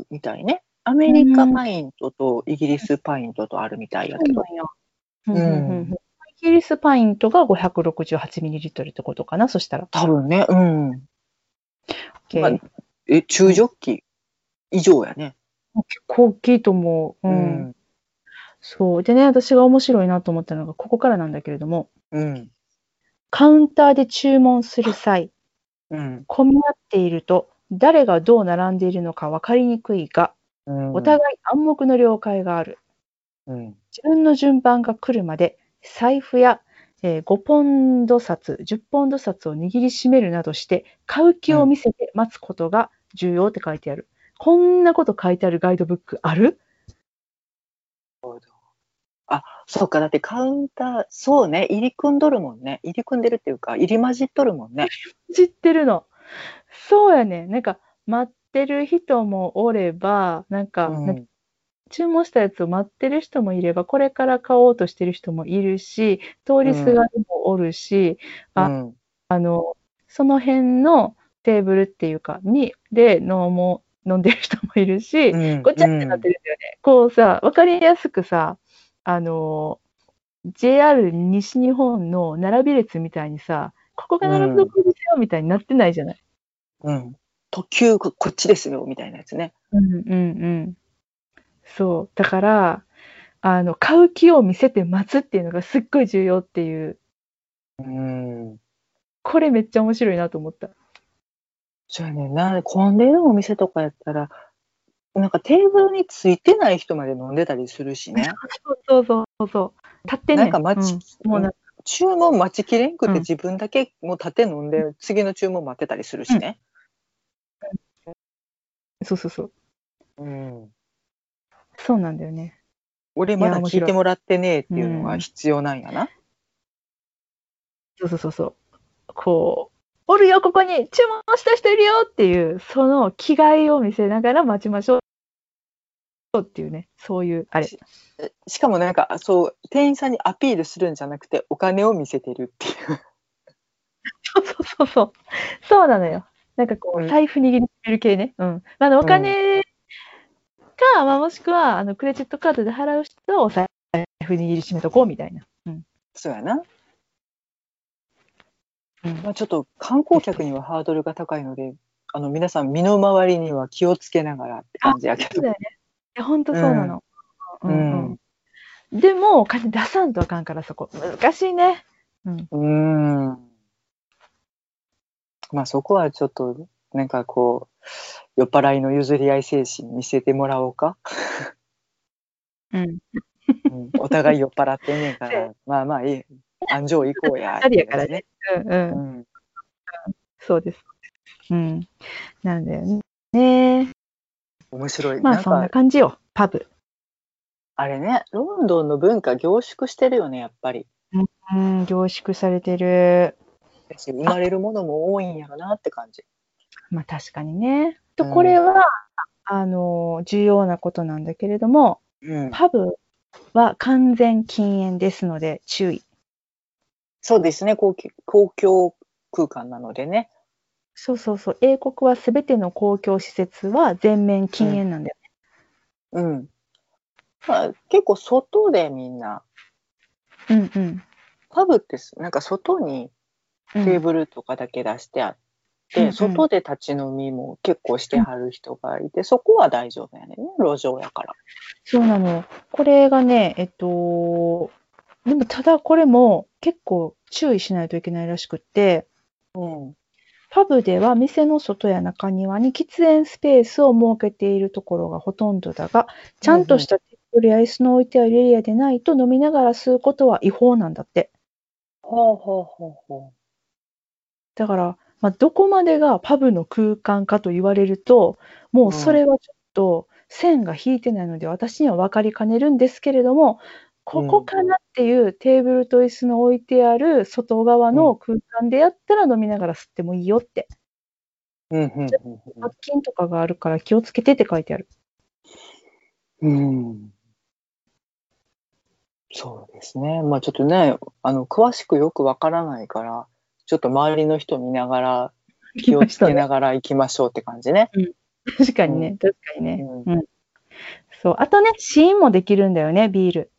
うみたいね。アメリカパイントとイギリスパイントとあるみたいやけど。うんうんうんうんイギリスパイントが 568ml ってことかな、そしたら。多分ね、うん。OK まあえ、中ジョッキ以上やね。結構大きいと思う。うん。そう。でね、私が面白いなと思ったのが、ここからなんだけれども、うん。カウンターで注文する際、うん。混み合っていると、誰がどう並んでいるのか分かりにくいが、うん。お互い暗黙の了解がある。うん。自分の順番が来るまで、財布や、えー5ポンド札、10ポンド札を握りしめるなどして、買う気を見せて待つことが重要って書いてある。こんなこと書いてあるガイドブックある？あ、そうか。だってカウンター、そうね。入り組んどるもんね。入り組んでるっていうか、入り混じっとるもんね。知ってるの。そうやね。なんか、待ってる人もおれば、なんか、うんなんか注文したやつを待ってる人もいれば、これから買おうとしてる人もいるし、通りすがりもおるし、あうん。あの、その辺のテーブルっていうか、に、で飲もう、飲んでる人もいるし、うんごちゃってなってるんだよね。こうさ、わかりやすくさ、あの、JR 西日本の並び列みたいにさ、ここが並ぶとこですよ、みたいになってないじゃない？うん。特急ここっちですよ、みたいなやつね。うんうんうん。そう。だから、あの、買う気を見せて待つっていうのがすっごい重要っていう、うん。これめっちゃ面白いなと思った。そうやねんな。混んでるお店とかやったら、なんかテーブルについてない人まで飲んでたりするしね。そうそうそうそう。立ってね。なんか待ち、うんもうな注文待ちきれんくうんて自分だけもう立て飲んで次の注文待ってたりするしね。そうそうそう。うん。そうなんだよね。俺まだ聞いてもらってねえっていうのうんが必要なんやな。そうそうそうそう。こう、おるよ、ここに注文した人いるよっていう、その気概を見せながら待ちましょうっていうね、そういう、あれ。ししかもなんかそう店員さんにアピールするんじゃなくてお金を見せてるっていう。そうそうそうそう。そうなのよ。なんかこう、うん財布握りしめる系ね。うん。まあ、お金か、まあ、もしくは、あの、クレジットカードで払う人はお財布握りしめとこうみたいな。うん。そうやな。うんまあ、ちょっと観光客にはハードルが高いので、あの皆さん身の回りには気をつけながらって感じやけど。そうだよね。いや、ほんとそうなの。ううんんうん。でも、お金出さんとあかんから、そこ。難しいね。うん。うん。まあそこはちょっとなんかこう酔っ払いの譲り合い精神見せてもらおうか。うん。うん、お互い酔っ払ってんねんから、(laughs) まあまあいい。安城行こうや。二人やからね。うんうん。うん。そうです。うん。なんだよね。ね面白い。まあそんなか感じよ、パブ。あれね、ロンドンの文化凝縮してるよね、やっぱり。うん、凝縮されてる。生まれるものも多いんやろなって感じ。まあ確かにね。とうんこれは、あの、重要なことなんだけれども、うん。パブは完全禁煙ですので注意。そうですね、公共公共空間なのでね。そうそうそう。英国はすべての公共施設は全面禁煙なんだよね。うん。まあ、結構外でみんな、うんうん。パブってすなんか外にうんテーブルとかだけ出してあって、うんうん外で立ち飲みも結構してはる人がいて、そこは大丈夫やねんね、路上やから。そうなの。これがね、えっと、でもただこれも結構注意しないといけないらしくって、うん。パブでは店の外や中庭に喫煙スペースを設けているところがほとんどだが、ちゃんとしたテーブルや椅子の置いてあるエリアでないと飲みながら吸うことは違法なんだって。ほうほうほうほだから、まあ、どこまでがパブの空間かと言われると、もうそれはちょっと線が引いてないので私には分かりかねるんですけれども、ここかなっていうテーブルと椅子の置いてある外側の空間でやったら飲みながら吸ってもいいよって。う。うんうん罰金とかがあるから気をつけてって書いてある。うん。うん。そうですね。まあちょっとね、あの、詳しくよくわからないから、ちょっと周りの人見ながら、気をつけながら行きましょうって感じね。確かにね、う確かにね。うんうん。そう。あとね、試飲もできるんだよね、ビール。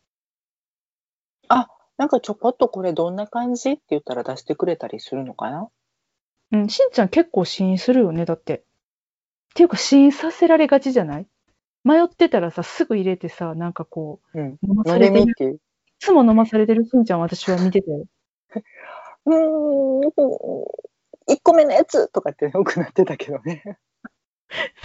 なんかちょこっとこれどんな感じって言ったら出してくれたりするのかな？うん、しんちゃん結構試飲するよね、だって。っていうか、試飲させられがちじゃない？迷ってたらさ、すぐ入れてさ、なんかこうん。う、飲ま飲んでされてる？いみっていう。つも飲まされてるしんちゃん、私は見てて。(laughs) うーん、1個目のやつとかってよくなってたけどね。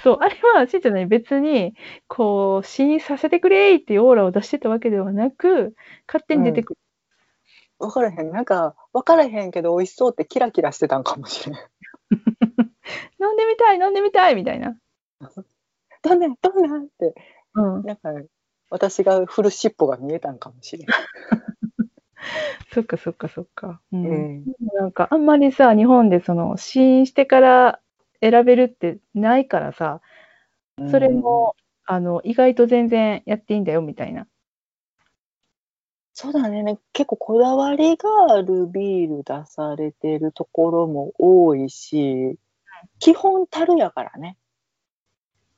そう、あれは、しんちゃんね、別に、こう、試飲させてくれーっていうオーラを出してたわけではなく、勝手に出てくる。わからへん。なんか、わからへんけど美味しそうってキラキラしてたんかもしれん。(laughs) 飲んでみたい、飲んでみたいみたいな。どんな、どんな？って、うん。なんか、私が振る尻尾が見えたんかもしれん。(laughs) そっかそっかそっか。うん。うんなんか、あんまりさ、日本でその、試飲してから選べるってないからさ、それも、あの、意外と全然やっていいんだよ、みたいな。そうだねね結構こだわりがあるビール出されてるところも多いし、基本樽やからね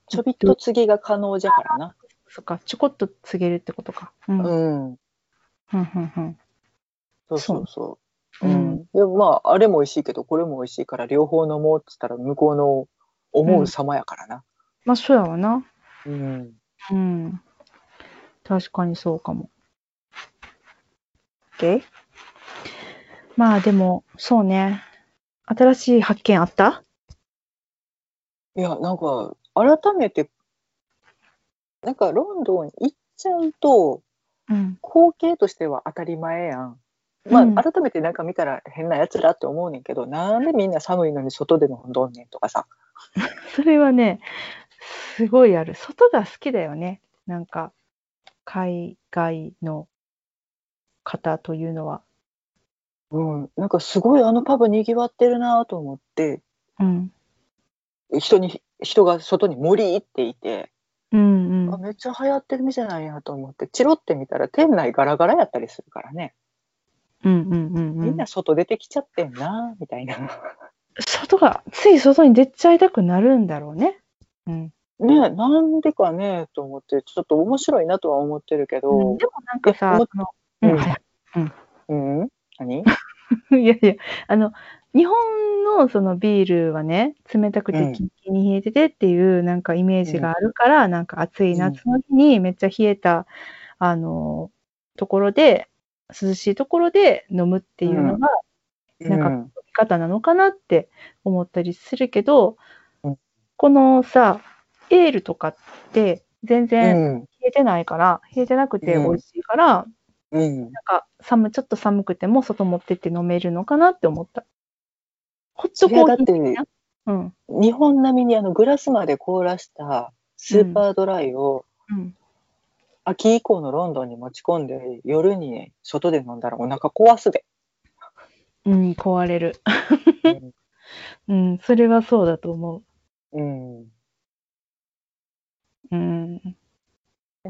ちょびっと継ぎが可能じゃからなそっか、ちょこっと告げるってことか。うん。ううん、んうん、うん。そうそうそうううんん、でもまああれも美味しいけどこれも美味しいから両方飲もうっつったら向こうの思う様やからなまあ、そうやわな。うん、うん。確かにそうかも。OK? まあ、でも、そうね。新しい発見あった？いやなんか改めてなんかロンドン行っちゃうとうん。光景としては当たり前やんまあ、うん改めてなんか見たら変なやつらって思うねんけど、なんでみんな寒いのに外で飲んどんねんとかさ。(laughs) それはね、すごいある。外が好きだよね。なんか、海外の方というのは。うん、なんかすごいあのパブ賑わってるなと思って、うん。人に、人が外に森行っていて、うんうん。あめっちゃ流行ってる店なんやと思って、チロって見たら店内ガラガラやったりするからね。うんうんうんうんみんな。外出てきちゃってんなみたいな。外が、つい外に出ちゃいたくなるんだろうね。うん。ねなんでかねと思って、ちょっと面白いなとは思ってるけど、うんでもなんかさ、うん、うん。はいうん、何？(laughs) いやいや、あの、日本のそのビールはね、冷たくうん。てキンキンに冷えててっていうなんかイメージがあるから、なんか暑い夏の日にめっちゃ冷えた、あの、ところで、涼しいところで飲むっていうのが、なんかうん。飲み方なのかなって思ったりするけど、うん。このさ、エールとかって全う然ん、冷えてないから、冷えてなくて美味しいから、うん、なんか寒ちょっと寒くても外持ってって飲めるのかなって思った。ホットコーヒー的な？うん。日本並みにあのグラスまで凍らしたスーパードライをうん。秋以降のロンドンに持ち込んで夜にね外で飲んだらお腹壊すで。うん、壊れる。うん (laughs) うん、それはそうだと思うん。う。うん。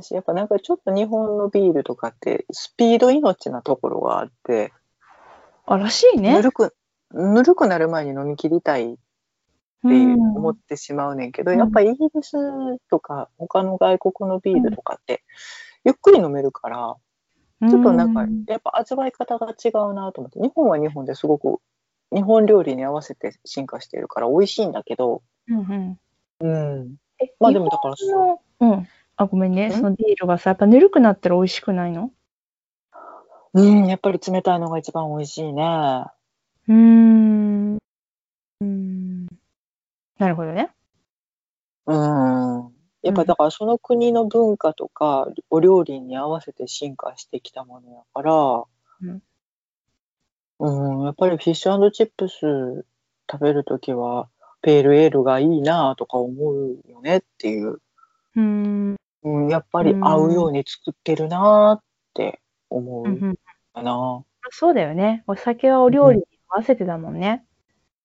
私やっぱなんかちょっと日本のビールとかってスピード命なところがあって、あ、らしいねぬ。るく、ぬるくなる前に飲み切りたいって思ってしまうねんけど、うんやっぱりイギリスとか他の外国のビールとかってゆっくり飲めるから、うんちょっとなんかうんやっぱ味わい方が違うなと思って、日本は日本ですごく日本料理に合わせて進化してるから美味しいんだけど、うんうん。うん。え、まあでもだから日本のうん。あ、ごめんね。ん？そのビールがさ、やっぱぬるくなったら美味しくないの？うん、やっぱり冷たいのが一番美味しいね。うーん。うん。なるほどね。うん。やっぱだからその国の文化とかお料理に合わせて進化してきたものやから、うん、やっぱりフィッシュチップス食べるときはペールエールがいいなとか思うよねっていう、うーん。うん、やっぱり合うように作ってるなって思うんううんかな。そうだよね。お酒はお料理に合わせてだもんね。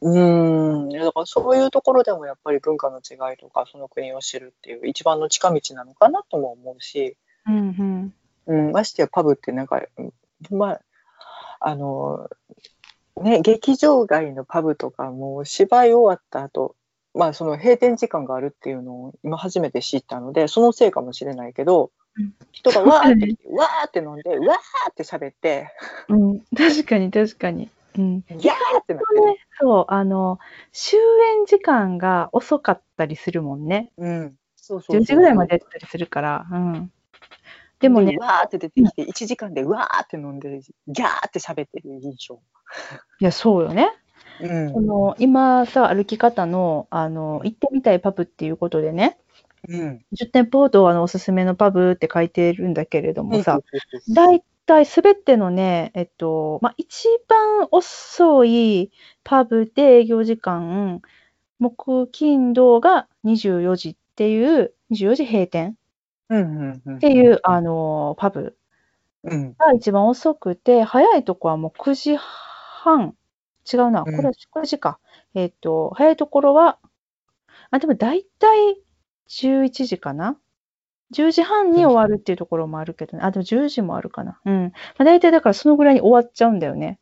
うん、だからそういうところでもやっぱり文化の違いとかその国を知るっていう一番の近道なのかなとも思うし、うんうん。うん、ましてやパブってなんか、うんまあ、あの、ね、劇場外のパブとかも芝居終わった後、まあその閉店時間があるっていうのを今初めて知ったので、そのせいかもしれないけどうん、人がわーって来て、わーって飲んで、わーって喋って、うん、確かに確かに。うん。ギャーってなってる。ね、そう、あの、終演時間が遅かったりするもんね。うん。そうそうそう10時ぐらいまでやったりするから。うん。でもね、わーって出てきて、1時間でわーって飲んで、ギャーって喋ってる印象。いや、そうよね。うんこ。の今さ、歩き方の、あの、行ってみたいパブっていうことでね、うん。10店舗ほどあのおすすめのパブって書いてるんだけれどもさ、大体すべてのね、えっと、まあ、一番遅いパブで営業時間、木、金、土が24時っていう、24時閉店。っていう、あの、パブうん。が一番遅くて、早いとこはもう9時半。違うな。こうんれは9時か。えっと、早いところは、あ、でも大体11時かな？10時半に終わるっていうところもあるけどね。あ、でも10時もあるかな。うん。まあ、大体だからそのぐらいに終わっちゃうんだよね。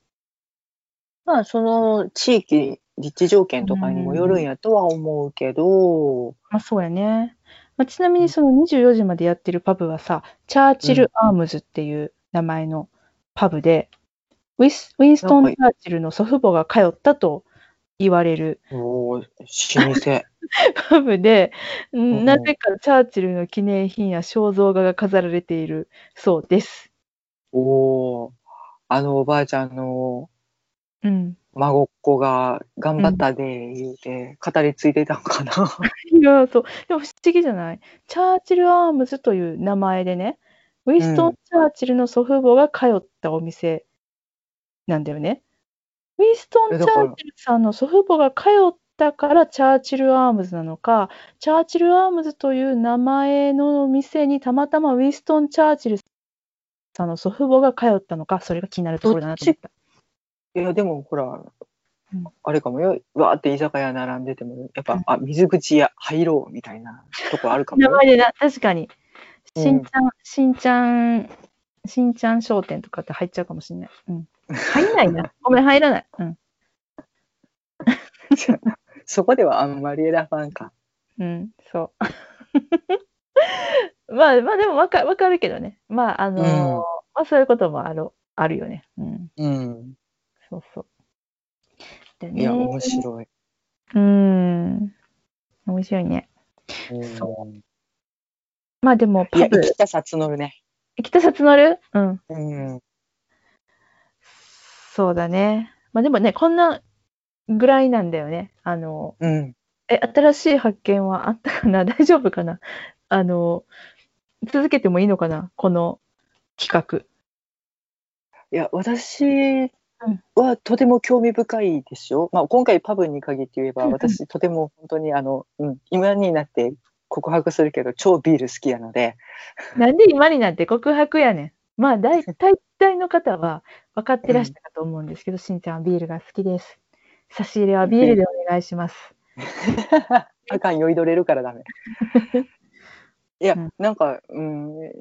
まあ、その地域、立地条件とかにもよるんやとは思うけど、まあそうやね。まあ、ちなみにその24時までやってるパブはさ、チャーチル・アームズっていう名前のパブで、ウィスウィンストン・チャーチルの祖父母が通ったと言われるおー老舗。(laughs) パブで、うんうんなぜかチャーチルの記念品や肖像画が飾られているそうです。おーあのおばあちゃんのうん。孫っ子が頑張ったで言うて語り継いでたんかな。(laughs) いや、そう。でも不思議じゃない？チャーチル・アームズという名前でね、ウィンストン・チャーチルの祖父母が通ったお店なんだよね。ウィンストン・チャーチルさんの祖父母が通ったからチャーチル・アームズなのか、チャーチル・アームズという名前の店にたまたまウィンストン・チャーチルさんの祖父母が通ったのか、それが気になるところだなと思った。いや、でもほらうん、あれかもよ。わーって居酒屋並んでても、やっぱ、うんあ、水口屋入ろうみたいなとこあるかもよ。名前でな、確かに。うんしんちゃん、しんちゃん、しんちゃん商店とかって入っちゃうかもしれない。うん。(laughs) 入んないな。ごめん、入らない。うん。(laughs) そこではあんまり選ばんか。うん、そう。(laughs) まあ、まあでもわかわかるけどね。まあ、あのーうんまあそういうこともある、あるよね。うん、うん。そうそう。でねいや、面白い。うん。面白いね。うんそまあでも、パブ、生きた札乗るね。北札乗る？うん。うん。そうだね。まあでもね、こんなぐらいなんだよね。あの、うん。え、新しい発見はあったかな？(laughs) 大丈夫かな？あの、続けてもいいのかな？この企いや、私はとても興味深いですよ。まあ、今回パブに限って言えば、私とても本当にあの、うん、今になって告白するけど、超ビール好きなので、画。なんで今になって告白やねん。まあ、大 (laughs) 大体の方は分かってらしたかと思うんですけど、しんちゃんはビールが好きです。差し入れはビールでお願いします。(laughs) あかん、酔いどれるからダメ。(laughs) いや、うんなんか、うん、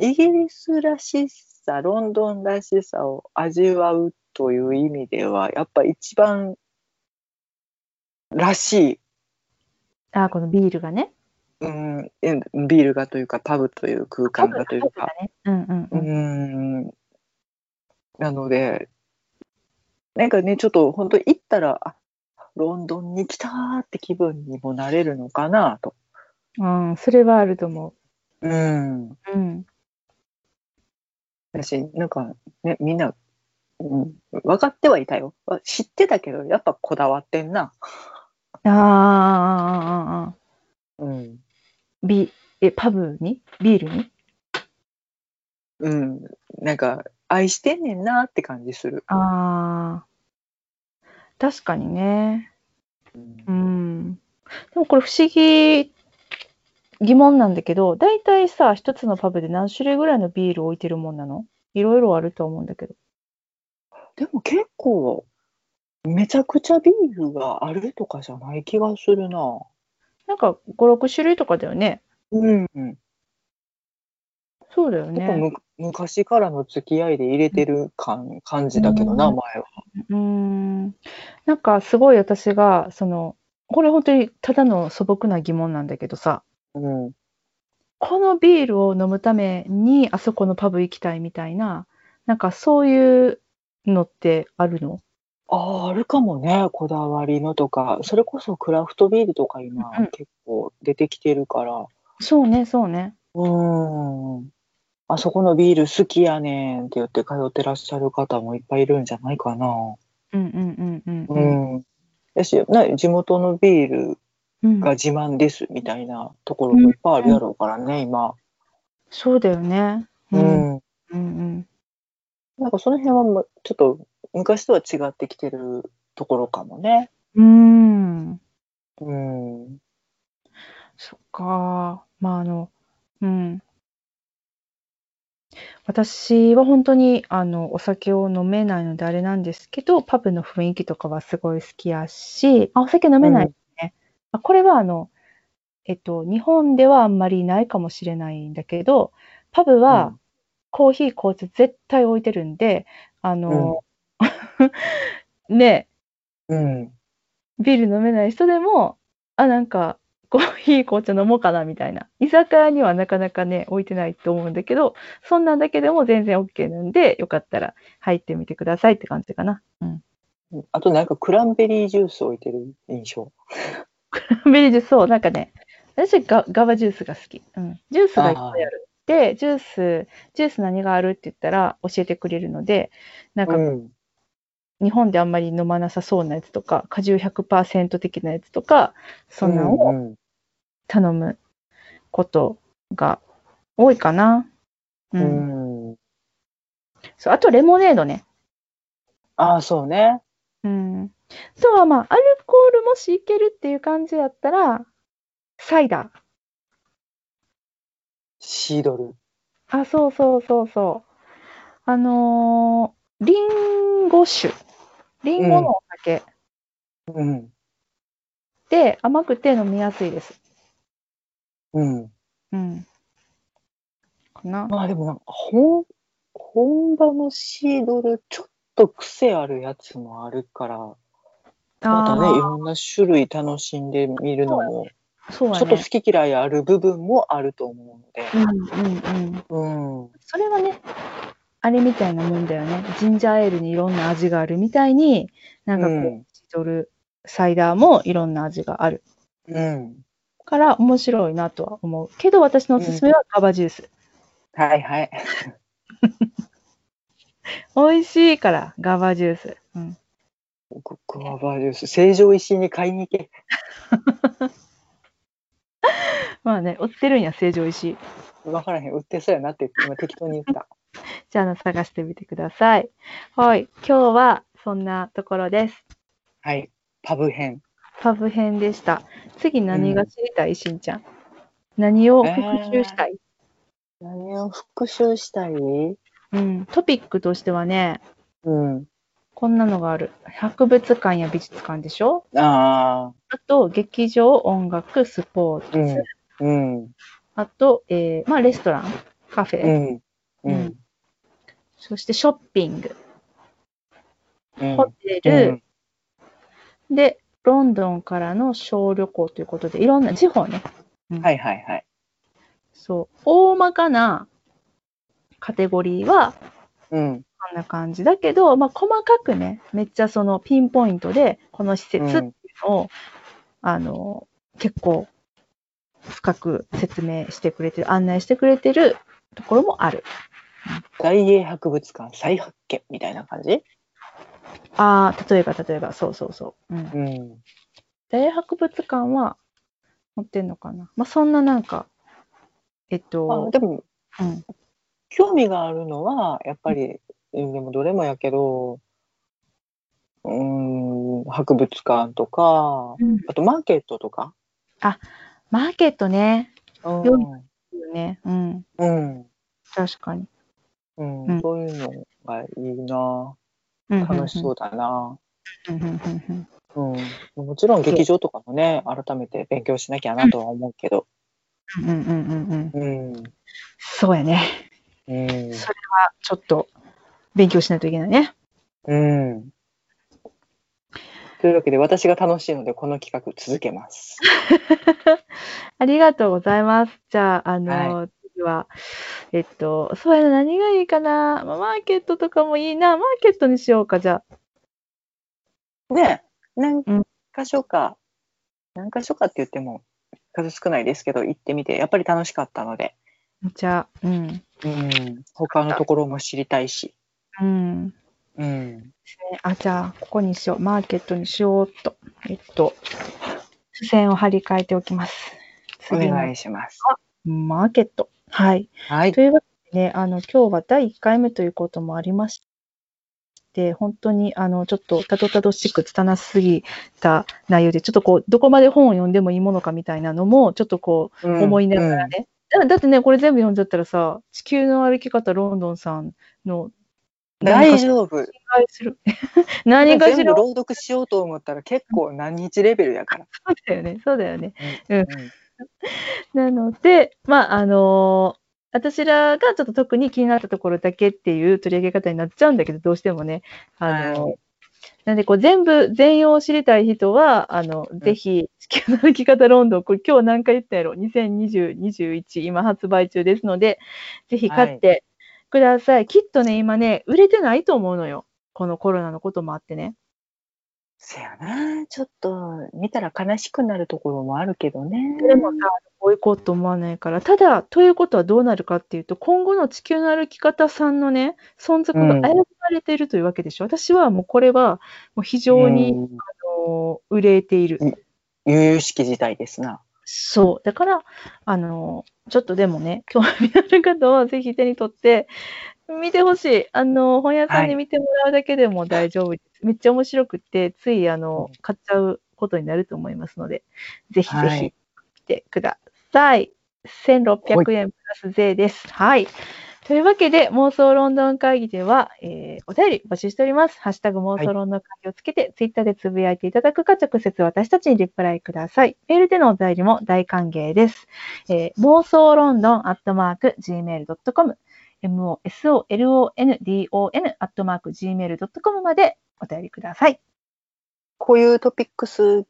イギリスらしさ、ロンドンらしさを味わうという意味では、やっぱ一番らしい、あ、このビールがね。うん、えビールがというか、パブという空間がというか、ね。うんうんううん。ん、なので、なんかね、ちょっと本当行ったら、あロンドンに来たーって気分にもなれるのかなと。うん、それはあると思うん。う。うん。私、なんかね、みんな、うん、分かってはいたよ。あ知ってたけど、やっぱこだわってんな。あーあうん。ービえ、パブに？ビールに？うん。なんか、愛してんねんなって感じする。ああ。確かにね。うんうん。でもこれ不思議、疑問なんだけど、大体さ、一つのパブで何種類ぐらいのビールを置いてるもんなの？いろいろあると思うんだけど。でも結構、めちゃくちゃビールがあるとかじゃない気がするな。なんか5、6種類とかだよね。うん。そうだよね。む昔からの付き合いで入れてる感感じだけどな、うん前は。うーん。なんかすごい私が、その、これ本当にただの素朴な疑問なんだけどさ、うん。このビールを飲むためにあそこのパブ行きたいみたいな、なんかそういうのってあるの？ああ、あるかもね、こだわりのとか。それこそクラフトビールとか今うん結構出てきてるから。そうね、そうね。うん。あそこのビール好きやねんって言って通ってらっしゃる方もいっぱいいるんじゃないかな。うんうんうんう。うんん。やし、ね、地元のビールうんが自慢ですみたいなところもいっぱいあるやろうからね、今。そうだよね。う。ん。うんうん。なんかその辺はもうちょっと昔とは違ってきてるところかもね。うん。うん。そっか。まああの、うん。私は本当にあのお酒を飲めないのであれなんですけど、パブの雰囲気とかはすごい好きやし、あお酒飲めないね。あこれはあの、えっと、日本ではあんまりないかもしれないんだけど、パブはコーヒー、紅茶絶対置いてるんで、あの、(laughs) ね、うん。ビール飲めない人でも、あ、なんか、コーヒー、紅茶飲もうかなみたいな。居酒屋にはなかなかね、置いてないと思うんだけど、そんなんだけでも全然 OK なんで、よかったら入ってみてくださいって感じかな。うん。あとなんかクランベリージュース置いてる印象。ベリージュース、そう、なんかね、私ガ、ガバジュースが好き。うん。ジュースがいっぱいある。で、ジュース、ジュース何があるって言ったら教えてくれるので、なんかうん。日本であんまり飲まなさそうなやつとか、果汁100%的なやつとか、そんなのをうん頼むことが多いかな。う。うんん。そうあと、レモネードね。ああ、そうね。うん。あとはまあ、アルコールもしいけるっていう感じやったら、サイダー。シードル。あ、そうそうそうそう。あのーリンゴ酒。リンゴのお酒うん。で甘くて飲みやすいです。うん。うん。かな。まあでもなんか、本、本場のシードル、ちょっと癖あるやつもあるから、またね、いあろんな種類楽しんでみるのも、あ、そうやちょっと好ね。き嫌いある部分もあると思うので。うんうんうん。うん。それはね、あれみたいなもんだよね。ジンジャーエールにいろんな味があるみたいに、なんかこう、うんシードル、サイダーもいろんな味があるうん。から面白いなとは思う。けど私のおすすめはガバジュース。はいはい。(laughs) 美味しいから、ガバジュース。うん。ググアバジュース、成城石井に買いに行け。(laughs) まあね、売ってるんや、成城石井。わからへん。売ってそうやなって今適当に言った。(laughs) じゃああの、探してみてください。はい。今日はそんなところです。はい。パブ編。パブ編でした。次何が知りたい、しんちゃん。何を復習したい、何を復習したい？うん。トピックとしてはね、うん。こんなのがある。博物館や美術館でしょ？ああと、劇場、音楽、スポーツ。あ。うん。うん。あと、えーまあ、レストラン、カフェ。うん。ううんん。そして、ショッピング、うんホテル、で、ロンドンからの小旅行ということで、いろんな地方ね。はいはいはい。そう。大まかなカテゴリーは、うん。こんな感じだけど、まあ、細かくね、めっちゃそのピンポイントで、この施設っていうのを、あの、結構深く説明してくれてる、案内してくれてるところもある。大英博物館再発見みたいな感じ？ああ、例えば例えば、そうそうそう。うん、うん。大博物館は持ってんのかな？まあ、そんななんか、えっあと、でも、うん、興味があるのは、やっぱり、うんでもどれもやけど、うーん、博物館とか、うんあとマーケットとか？マーケットね。うん。よね。うん。うん。確かに。うんうんそういうのがいいな。うん楽しそうだな。うん。もちろん劇場とかもね、改めて勉強しなきゃなとは思うけど。うんうんうんうん。うん。そうやね。うん。それはちょっと勉強しないといけないね。うん。というわけで、私が楽しいので、この企画続けます。(laughs) ありがとうございます。じゃあ、あの、次は、えっと、そうやな、何がいいかな。まあマーケットとかもいいな。マーケットにしようか、じゃあ。ね、何うん箇所か、何箇所かって言っても数少ないですけど、行ってみて、やっぱり楽しかったので、じゃあ、うん。うん、他のところも知りたいし、うん。うん、ねあ、じゃあ、ここにしよう。マーケットにしようっと。えっと、付箋を貼り替えておきます。お願いします。マーケット。はい。はいと。いうわけでね、あの、今日は第1回目ということもありまして、本当に、あの、ちょっとたどたどしく拙すぎた内容で、ちょっとこう、どこまで本を読んでもいいものかみたいなのも、ちょっとこう、うん思いながらね。だだってね、これ全部読んじゃったらさ、地球の歩き方ロンドンさんの大夫。丈夫。何かしら。(laughs) 朗読しようと思ったら結構何日レベルやから。(laughs) だよね。そうだよね。うん (laughs) なので、まあ、あのー私らがちょっと特に気になったところだけっていう取り上げ方になっちゃうんだけど、どうしてもね。あのーはなんで、こう、全部、全容を知りたい人は、あの、ぜひ、地球の歩き方ロンドン、これ今日何回言ったやろ ?2020、21、今発売中ですので、ぜひ買ってください。きっとね、今ね、売れてないと思うのよ。このコロナのこともあってね。せやな、ちょっと見たら悲しくなるところもあるけどね。でもさ、追いこうと思わないから。ただ、ということはどうなるかっていうと、今後の地球の歩き方さんのね、存続がうん危ぶまれているというわけでしょ。私はもうこれは、もう非常に、うんあの売れている。悠々しき事態ですな。そう。だから、あの、ちょっとでもね、(laughs) 興味ある方はぜひ手に取って、見てほしい。あの、本屋さんで見てもらうだけでも大丈夫。めっちゃ面白くって、つい、あの、買っちゃうことになると思いますので、ぜひぜひはい来てください。1600円プラス税です。はい。というわけで、妄想ロンドン会議では、えーお便り募集しております。ハッシュタグ妄想ロンドン会議をつけて、ツイッターでつぶやいていただくか、直接私たちにリプライください。メールでのお便りも大歓迎です。えー妄想ロンドンアットマーク gmail.com mosolondon アットマーク gmail.com までお便りください。こういうトピックス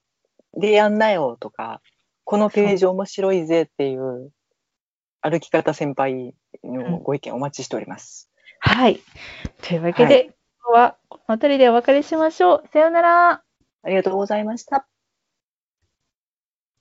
でやんなよとか、このページ面白いぜっていう歩き方先輩のご意見お待ちしております。はい。というわけで、は今日はこの辺りでお別れしましょう。さようなら。ありがとうございました。